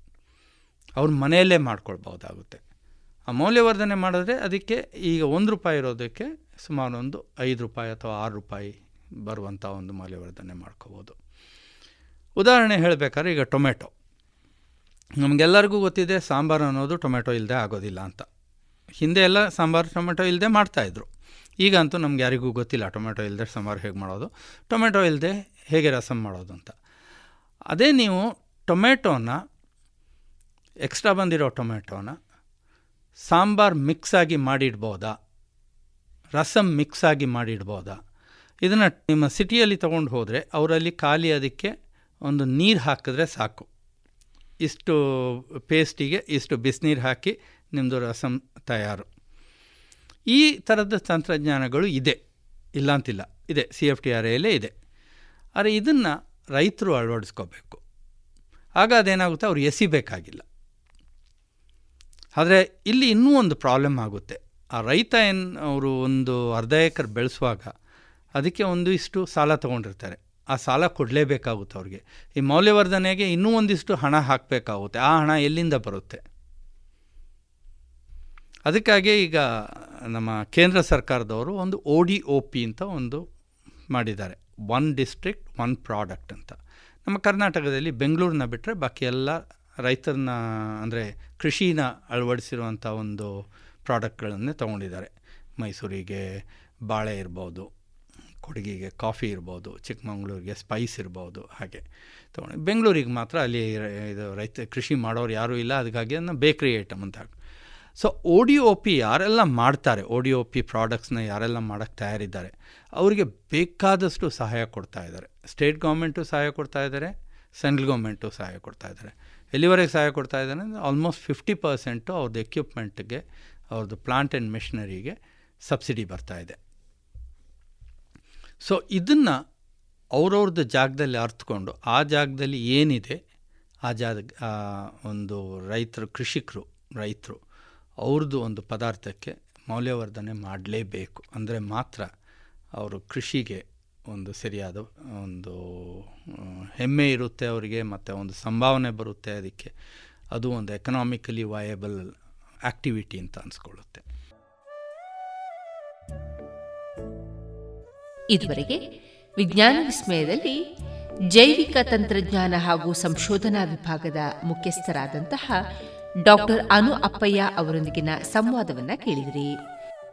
ಅವ್ರ ಮನೆಯಲ್ಲೇ ಮಾಡ್ಕೊಳ್ಬೋದಾಗುತ್ತೆ ಆ ಮೌಲ್ಯವರ್ಧನೆ ಮಾಡಿದ್ರೆ ಅದಕ್ಕೆ ಈಗ ಒಂದು ರೂಪಾಯಿ ಇರೋದಕ್ಕೆ ಸುಮಾರು ಒಂದು ಐದು ರೂಪಾಯಿ ಅಥವಾ ಆರು ರೂಪಾಯಿ ಬರುವಂಥ ಒಂದು ಮೌಲ್ಯವರ್ಧನೆ ಮಾಡ್ಕೋಬೋದು. ಉದಾಹರಣೆ ಹೇಳಬೇಕಾದ್ರೆ ಈಗ ಟೊಮೆಟೊ. ನಮಗೆಲ್ಲರಿಗೂ ಗೊತ್ತಿದೆ ಸಾಂಬಾರು ಅನ್ನೋದು ಟೊಮೆಟೊ ಇಲ್ಲದೆ ಆಗೋದಿಲ್ಲ ಅಂತ. ಹಿಂದೆ ಎಲ್ಲ ಸಾಂಬಾರು ಟೊಮೆಟೊ ಇಲ್ಲದೆ ಮಾಡ್ತಾಯಿದ್ರು ಈಗ ಅಂತೂ ನಮ್ಗೆ ಯಾರಿಗೂ ಗೊತ್ತಿಲ್ಲ ಟೊಮೆಟೊ ಇಲ್ಲದೆ ಸಾಂಬಾರು ಹೇಗೆ ಮಾಡೋದು. ಟೊಮೆಟೊ ಇಲ್ಲದೆ ಹೇಗೆ ರಸಮ್ ಮಾಡೋದು ಅಂತ. ಅದೇ ನೀವು ಟೊಮೆಟೊನ ಎಕ್ಸ್ಟ್ರಾ ಬಂದಿರೋ ಟೊಮೆಟೊನ ಸಾಂಬಾರು ಮಿಕ್ಸಾಗಿ ಮಾಡಿಡ್ಬೋದಾ? ರಸಮ್ ಮಿಕ್ಸಾಗಿ ಮಾಡಿಡ್ಬೋದಾ? ಇದನ್ನು ನಿಮ್ಮ ಸಿಟಿಯಲ್ಲಿ ತೊಗೊಂಡು ಹೋದರೆ ಅವರಲ್ಲಿ ಖಾಲಿ ಅದಕ್ಕೆ ಒಂದು ನೀರು ಹಾಕಿದ್ರೆ ಸಾಕು. ಇಷ್ಟು ಪೇಸ್ಟಿಗೆ ಇಷ್ಟು ಬಿಸಿನೀರು ಹಾಕಿ ನಿಮ್ಮದು ರಸಮ್ ತಯಾರು. ಈ ಥರದ ತಂತ್ರಜ್ಞಾನಗಳು ಇದೆ. ಇಲ್ಲ ಅಂತಿಲ್ಲ ಇದೆ ಸಿ ಎಫ್ ಟಿ ಆರ್ ಎಲ್ಲೇ ಇದೆ. ಆದರೆ ಇದನ್ನು ರೈತರು ಅಳವಡಿಸ್ಕೋಬೇಕು. ಆಗ ಅದೇನಾಗುತ್ತೆ? ಅವ್ರು ಎಸಿಬೇಕಾಗಿಲ್ಲ. ಆದರೆ ಇಲ್ಲಿ ಇನ್ನೂ ಒಂದು ಪ್ರಾಬ್ಲಮ್ ಆಗುತ್ತೆ. ಆ ರೈತ ಏನು ಅವರು ಒಂದು ಅರ್ಧ ಎಕರೆ ಬೆಳೆಸುವಾಗ ಅದಕ್ಕೆ ಒಂದು ಇಷ್ಟು ಸಾಲ ತೊಗೊಂಡಿರ್ತಾರೆ. ಆ ಸಾಲ ಕೊಡಲೇಬೇಕಾಗುತ್ತೆ ಅವ್ರಿಗೆ. ಈ ಮೌಲ್ಯವರ್ಧನೆಗೆ ಇನ್ನೂ ಒಂದಿಷ್ಟು ಹಣ ಹಾಕಬೇಕಾಗುತ್ತೆ. ಆ ಹಣ ಎಲ್ಲಿಂದ ಬರುತ್ತೆ? ಅದಕ್ಕಾಗಿ ಈಗ ನಮ್ಮ ಕೇಂದ್ರ ಸರ್ಕಾರದವರು ಒಂದು ಒ ಡಿ ಒ ಪಿ ಅಂತ ಒಂದು ಮಾಡಿದ್ದಾರೆ. ಒನ್ ಡಿಸ್ಟ್ರಿಕ್ಟ್ ಒನ್ ಪ್ರಾಡಕ್ಟ್ ಅಂತ. ನಮ್ಮ ಕರ್ನಾಟಕದಲ್ಲಿ ಬೆಂಗಳೂರನ್ನ ಬಿಟ್ಟರೆ ಬಾಕಿ ಎಲ್ಲ ರೈತರನ್ನ ಅಂದರೆ ಕೃಷಿನ ಅಳವಡಿಸಿರುವಂಥ ಒಂದು ಪ್ರಾಡಕ್ಟ್ಗಳನ್ನೇ ತೊಗೊಂಡಿದ್ದಾರೆ. ಮೈಸೂರಿಗೆ ಬಾಳೆ ಇರ್ಬೋದು, ಕೊಡಗಿಗೆ ಕಾಫಿ ಇರ್ಬೋದು, ಚಿಕ್ಕಮಂಗ್ಳೂರಿಗೆ ಸ್ಪೈಸ್ ಇರ್ಬೋದು ಹಾಗೆ ತೊಗೊಂಡು ಬೆಂಗಳೂರಿಗೆ ಮಾತ್ರ ಅಲ್ಲಿ ಇದು ರೈತ ಕೃಷಿ ಮಾಡೋರು ಯಾರೂ ಇಲ್ಲ, ಅದಕ್ಕಾಗಿ ಅದನ್ನ ಬೇಕ್ರಿ ಐಟಮ್ ಅಂತ ಸೊ ಒ ಡಿ ಪಿ ಯಾರೆಲ್ಲ ಮಾಡ್ತಾರೆ ಒ ಡಿ ಒ ಪಿ ಪ್ರಾಡಕ್ಟ್ಸ್ನ ಯಾರೆಲ್ಲ ಮಾಡೋಕ್ಕೆ ತಯಾರಿದ್ದಾರೆ, ಅವರಿಗೆ ಬೇಕಾದಷ್ಟು ಸಹಾಯ ಕೊಡ್ತಾ ಇದ್ದಾರೆ. ಸ್ಟೇಟ್ ಗೌರ್ಮೆಂಟು ಸಹಾಯ ಕೊಡ್ತಾ ಇದ್ದಾರೆ ಸೆಂಟ್ರಲ್ ಗೌರ್ಮೆಂಟು ಸಹಾಯ ಕೊಡ್ತಾ ಇದ್ದಾರೆ. ಎಲ್ಲಿವರೆಗೆ ಸಹಾಯ ಕೊಡ್ತಾ ಇದ್ದಾರೆ ಅಂದರೆ ಆಲ್ಮೋಸ್ಟ್ ಫಿಫ್ಟಿ ಪರ್ಸೆಂಟು ಅವ್ರದ್ದು ಎಕ್ವಿಪ್ಮೆಂಟ್ಗೆ ಅವ್ರದ್ದು ಪ್ಲಾಂಟ್ ಆ್ಯಂಡ್ ಮೆಷಿನರಿಗೆ ಸಬ್ಸಿಡಿ ಬರ್ತಾ ಇದೆ. ಸೊ ಇದನ್ನು ಅವ್ರವ್ರದ್ದು ಜಾಗದಲ್ಲಿ ಅರ್ಥಕೊಂಡು ಆ ಜಾಗದಲ್ಲಿ ಏನಿದೆ, ಆ ಜಾಗ ಒಂದು ರೈತರು, ಕೃಷಿಕರು, ರೈತರು ಅವ್ರದ್ದು ಒಂದು ಪದಾರ್ಥಕ್ಕೆ ಮೌಲ್ಯವರ್ಧನೆ ಮಾಡಲೇಬೇಕು. ಅಂದರೆ ಮಾತ್ರ ಅವರು ಕೃಷಿಗೆ ಒಂದು ಸರಿಯಾದ ಒಂದು ಹೆಮ್ಮೆ ಇರುತ್ತೆ ಅವರಿಗೆ ಮತ್ತು ಒಂದು ಸಂಭಾವನೆ ಬರುತ್ತೆ ಅದಕ್ಕೆ. ಅದು ಒಂದು ಎಕನಾಮಿಕಲಿ ವಯಬಲ್ ಆ್ಯಕ್ಟಿವಿಟಿ ಅಂತ ಅನಿಸ್ಕೊಳ್ಳುತ್ತೆ. ಇದುವರೆಗೆ ವಿಜ್ಞಾನ ವಿಸ್ಮಯದಲ್ಲಿ ಜೈವಿಕ ತಂತ್ರಜ್ಞಾನ ಹಾಗೂ ಸಂಶೋಧನಾ ವಿಭಾಗದ ಮುಖ್ಯಸ್ಥರಾದಂತಹ ಡಾಕ್ಟರ್ ಅನು ಅಪ್ಪಯ್ಯ ಅವರೊಂದಿಗಿನ ಸಂವಾದವನ್ನ ಕೇಳಿದಿರಿ.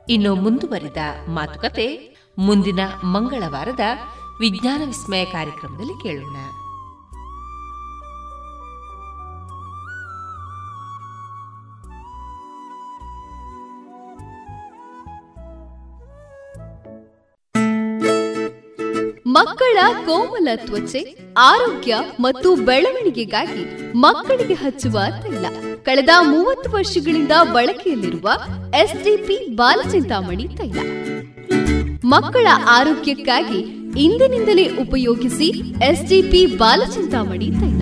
ಇನ್ನು ಮುಂದುವರಿದ ಮಾತುಕತೆ ಮುಂದಿನ ಮಂಗಳವಾರದ ವಿಜ್ಞಾನ ವಿಸ್ಮಯ ಕಾರ್ಯಕ್ರಮದಲ್ಲಿ ಕೇಳೋಣ. ಮಕ್ಕಳ ಕೋಮಲ ತ್ವಚೆ, ಆರೋಗ್ಯ ಮತ್ತು ಬೆಳವಣಿಗೆಗಾಗಿ ಮಕ್ಕಳಿಗೆ ಹಚ್ಚುವ ತೈಲ. ಕಳೆದ ಮೂವತ್ತು ವರ್ಷಗಳಿಂದ ಬಳಕೆಯಲ್ಲಿರುವ ಎಸ್ಡಿಪಿ ಬಾಲಚಿಂತಾಮಣಿ ತೈಲ. ಮಕ್ಕಳ ಆರೋಗ್ಯಕ್ಕಾಗಿ ಇಂದಿನಿಂದಲೇ ಉಪಯೋಗಿಸಿ ಎಸ್ಡಿಪಿ ಬಾಲಚಿಂತಾಮಣಿ ತೈಲ.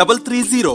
double three zero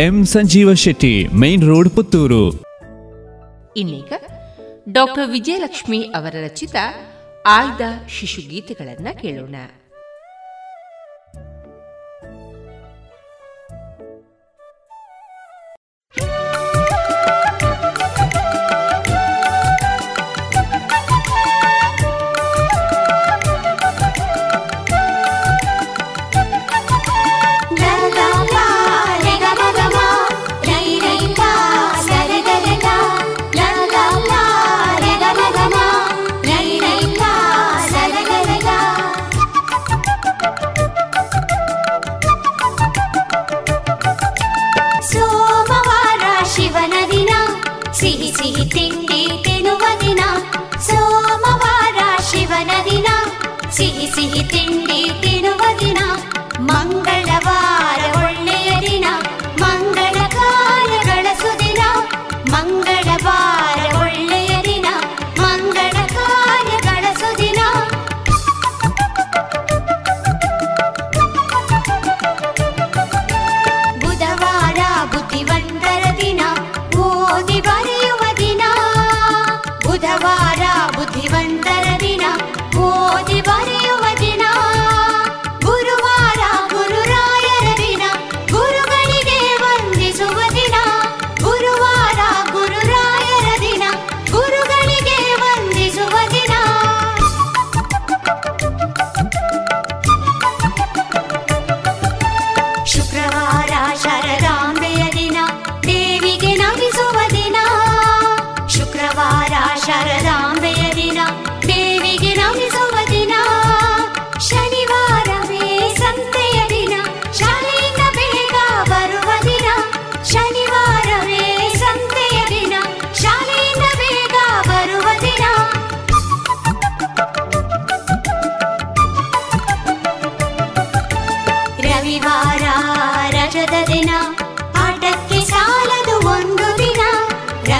M Sanjeeva Shetty main road Puttur. ಇನ್ನೀಗ ಡಾಕ್ಟರ್ ವಿಜಯಲಕ್ಷ್ಮಿ ಅವರ ರಚಿತ ಆಯ್ದ ಶಿಶುಗೀತೆಗಳನ್ನ ಕೇಳೋಣ.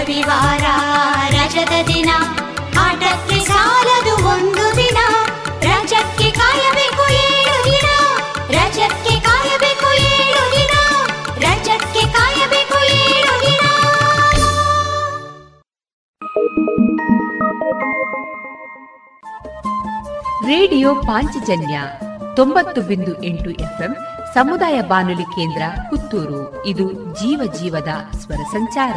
ರವಿವಾರ ರಜದ ದಿನ. ಆಟಕ್ಕೆ ಸಾಲದು ಒಂದು ದಿನ. ರಜಕ್ಕೆ ಕಾಯಬೇಕು ಏಳು ದಿನ. ರಜಕ್ಕೆ ಕಾಯಬೇಕು ಏಳು ದಿನ. ರಜಕ್ಕೆ ಕಾಯಬೇಕು ಏಳು ದಿನ. ರೇಡಿಯೋ ಪಾಂಚಜನ್ಯ ತೊಂಬತ್ತು ಬಿಂದು ಎಂಟು ಎಫ್ಎಂ ಸಮುದಾಯ ಬಾನುಲಿ ಕೇಂದ್ರ ಪುತ್ತೂರು. ಇದು ಜೀವ ಜೀವದ ಸ್ವರ ಸಂಚಾರ.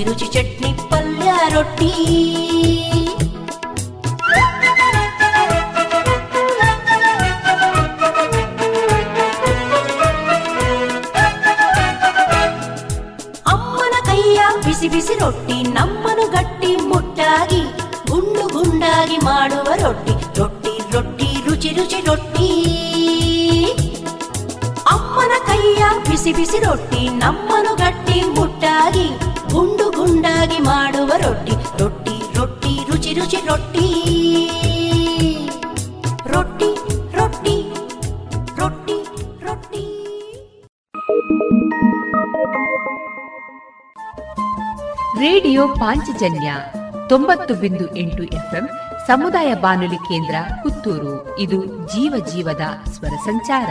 రుచి రుచి చట్నీ పల్లా రొట్టి ಬಿಸಿ ಬಿಸಿ ರೊಟ್ಟಿ ನಮ್ಮನು ಗಟ್ಟಿ ಮುಟ್ಟಾಗಿ ಗುಂಡು ಗುಂಡಾಗಿ ಮಾಡುವ ರೊಟ್ಟಿ ರೊಟ್ಟಿ ರೊಟ್ಟಿ ರುಚಿ ರುಚಿ ರೊಟ್ಟಿ ಅಮ್ಮನ ಕೈಯ ಬಿಸಿ ಬಿಸಿ ರೊಟ್ಟಿ ನಮ್ಮನು ಗಟ್ಟಿ ಮುಟ್ಟಾಗಿ ಗುಂಡು ಗುಂಡಾಗಿ ಮಾಡುವ ರೊಟ್ಟಿ. ರೊಟ್ಟಿ ರೊಟ್ಟಿ, ರುಚಿ ರುಚಿ, ರೊಟ್ಟಿ. ರೊಟ್ಟಿ ರೊಟ್ಟಿ ರೊಟ್ಟಿ ರೊಟ್ಟಿ. ರೇಡಿಯೋ ಪಾಂಚಜನ್ಯ ತೊಂಬತ್ತು ಬಿಂದು ಎಂಟು ಎಫ್ಎಂ ಸಮುದಾಯ ಬಾನುಲಿ ಕೇಂದ್ರ ಪುತ್ತೂರು. ಇದು ಜೀವ ಜೀವದ ಸ್ವರ ಸಂಚಾರ.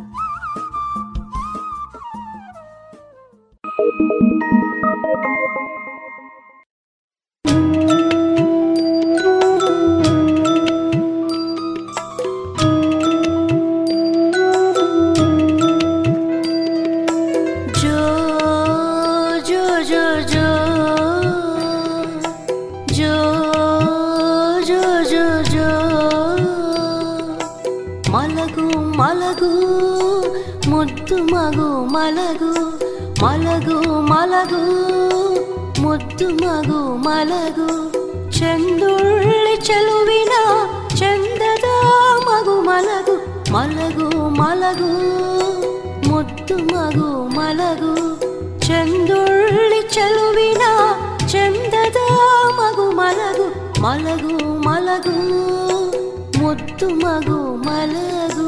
చెందదా మగు మలగు మలగు మలగు ముత్తు మగు మలగు.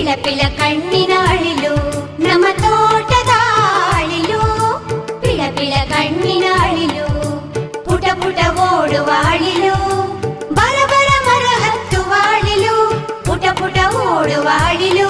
ಪಿಳಪಿಳ ಕಣ್ಣಿನ ಅಳಿಲು ನಮ್ಮ ತೋಟದ ಅಳಿಲು ಪಿಳಪಿಳ ಕಣ್ಣಿನ ಅಳಿಲು ಪುಟ ಪುಟ ಓಡುವ ಅಳಿಲು ಬರ ಬರ ಮರ ಹತ್ತುವ ಅಳಿಲು ಪುಟ ಪುಟ ಓಡುವ ಅಳಿಲು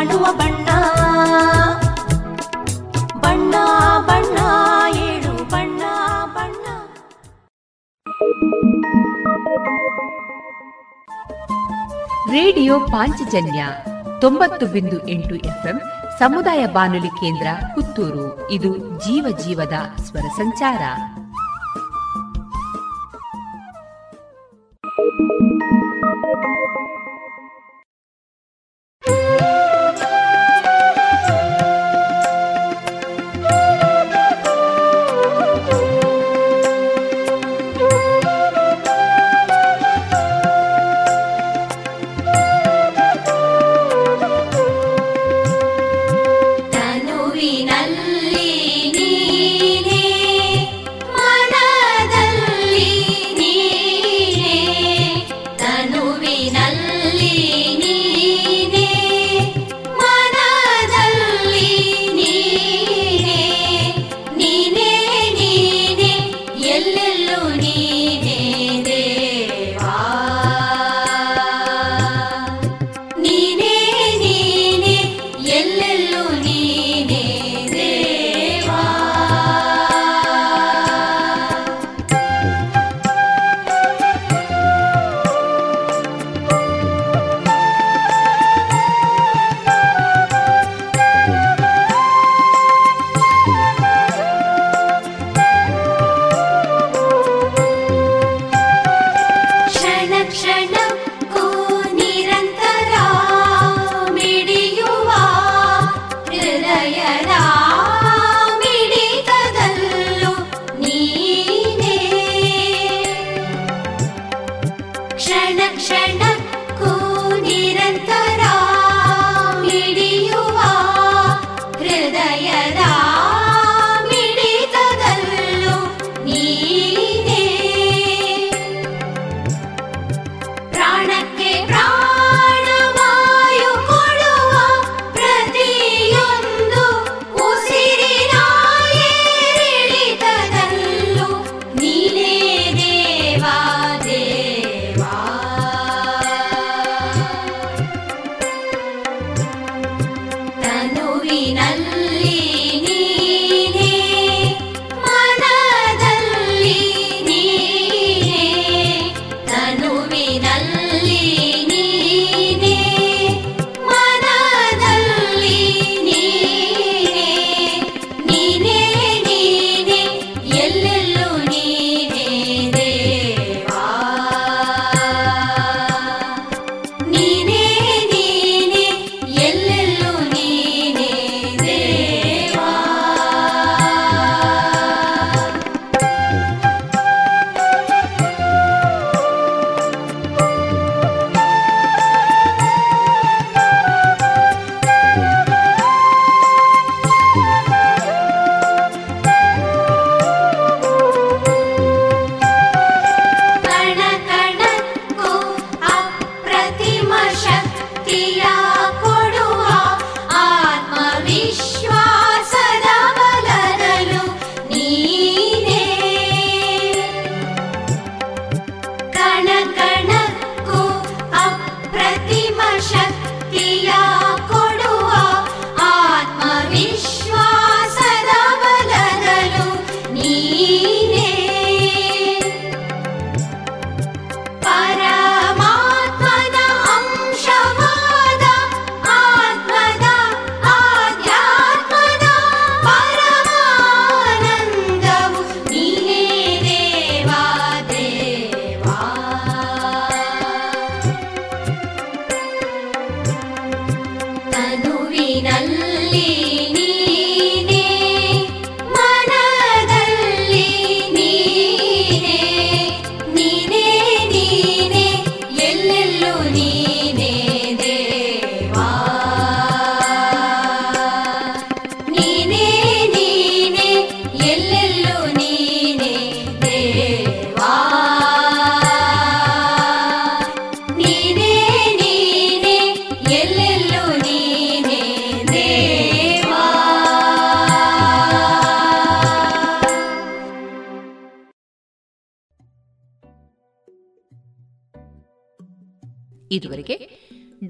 ಕಾಣುವ ಬಣ್ಣ. ಬಣ್ಣ ಬಣ್ಣ, ಏಳು ಬಣ್ಣ ಬಣ್ಣ. ರೇಡಿಯೋ ಪಾಂಚಜನ್ಯ ತೊಂಬತ್ತು ಬಿಂದು ಎಂಟು ಎಫ್ಎಂ ಸಮುದಾಯ ಬಾನುಲಿ ಕೇಂದ್ರ ಪುತ್ತೂರು. ಇದು ಜೀವ ಜೀವದ ಸ್ವರ ಸಂಚಾರ.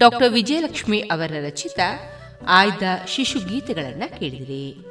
ಡಾಕ್ಟರ್ ವಿಜಯಲಕ್ಷ್ಮಿ ಅವರ ರಚಿತ ಆಯ್ದ ಶಿಶು ಗೀತೆಗಳನ್ನು ಕೇಳಿದಿರಿ.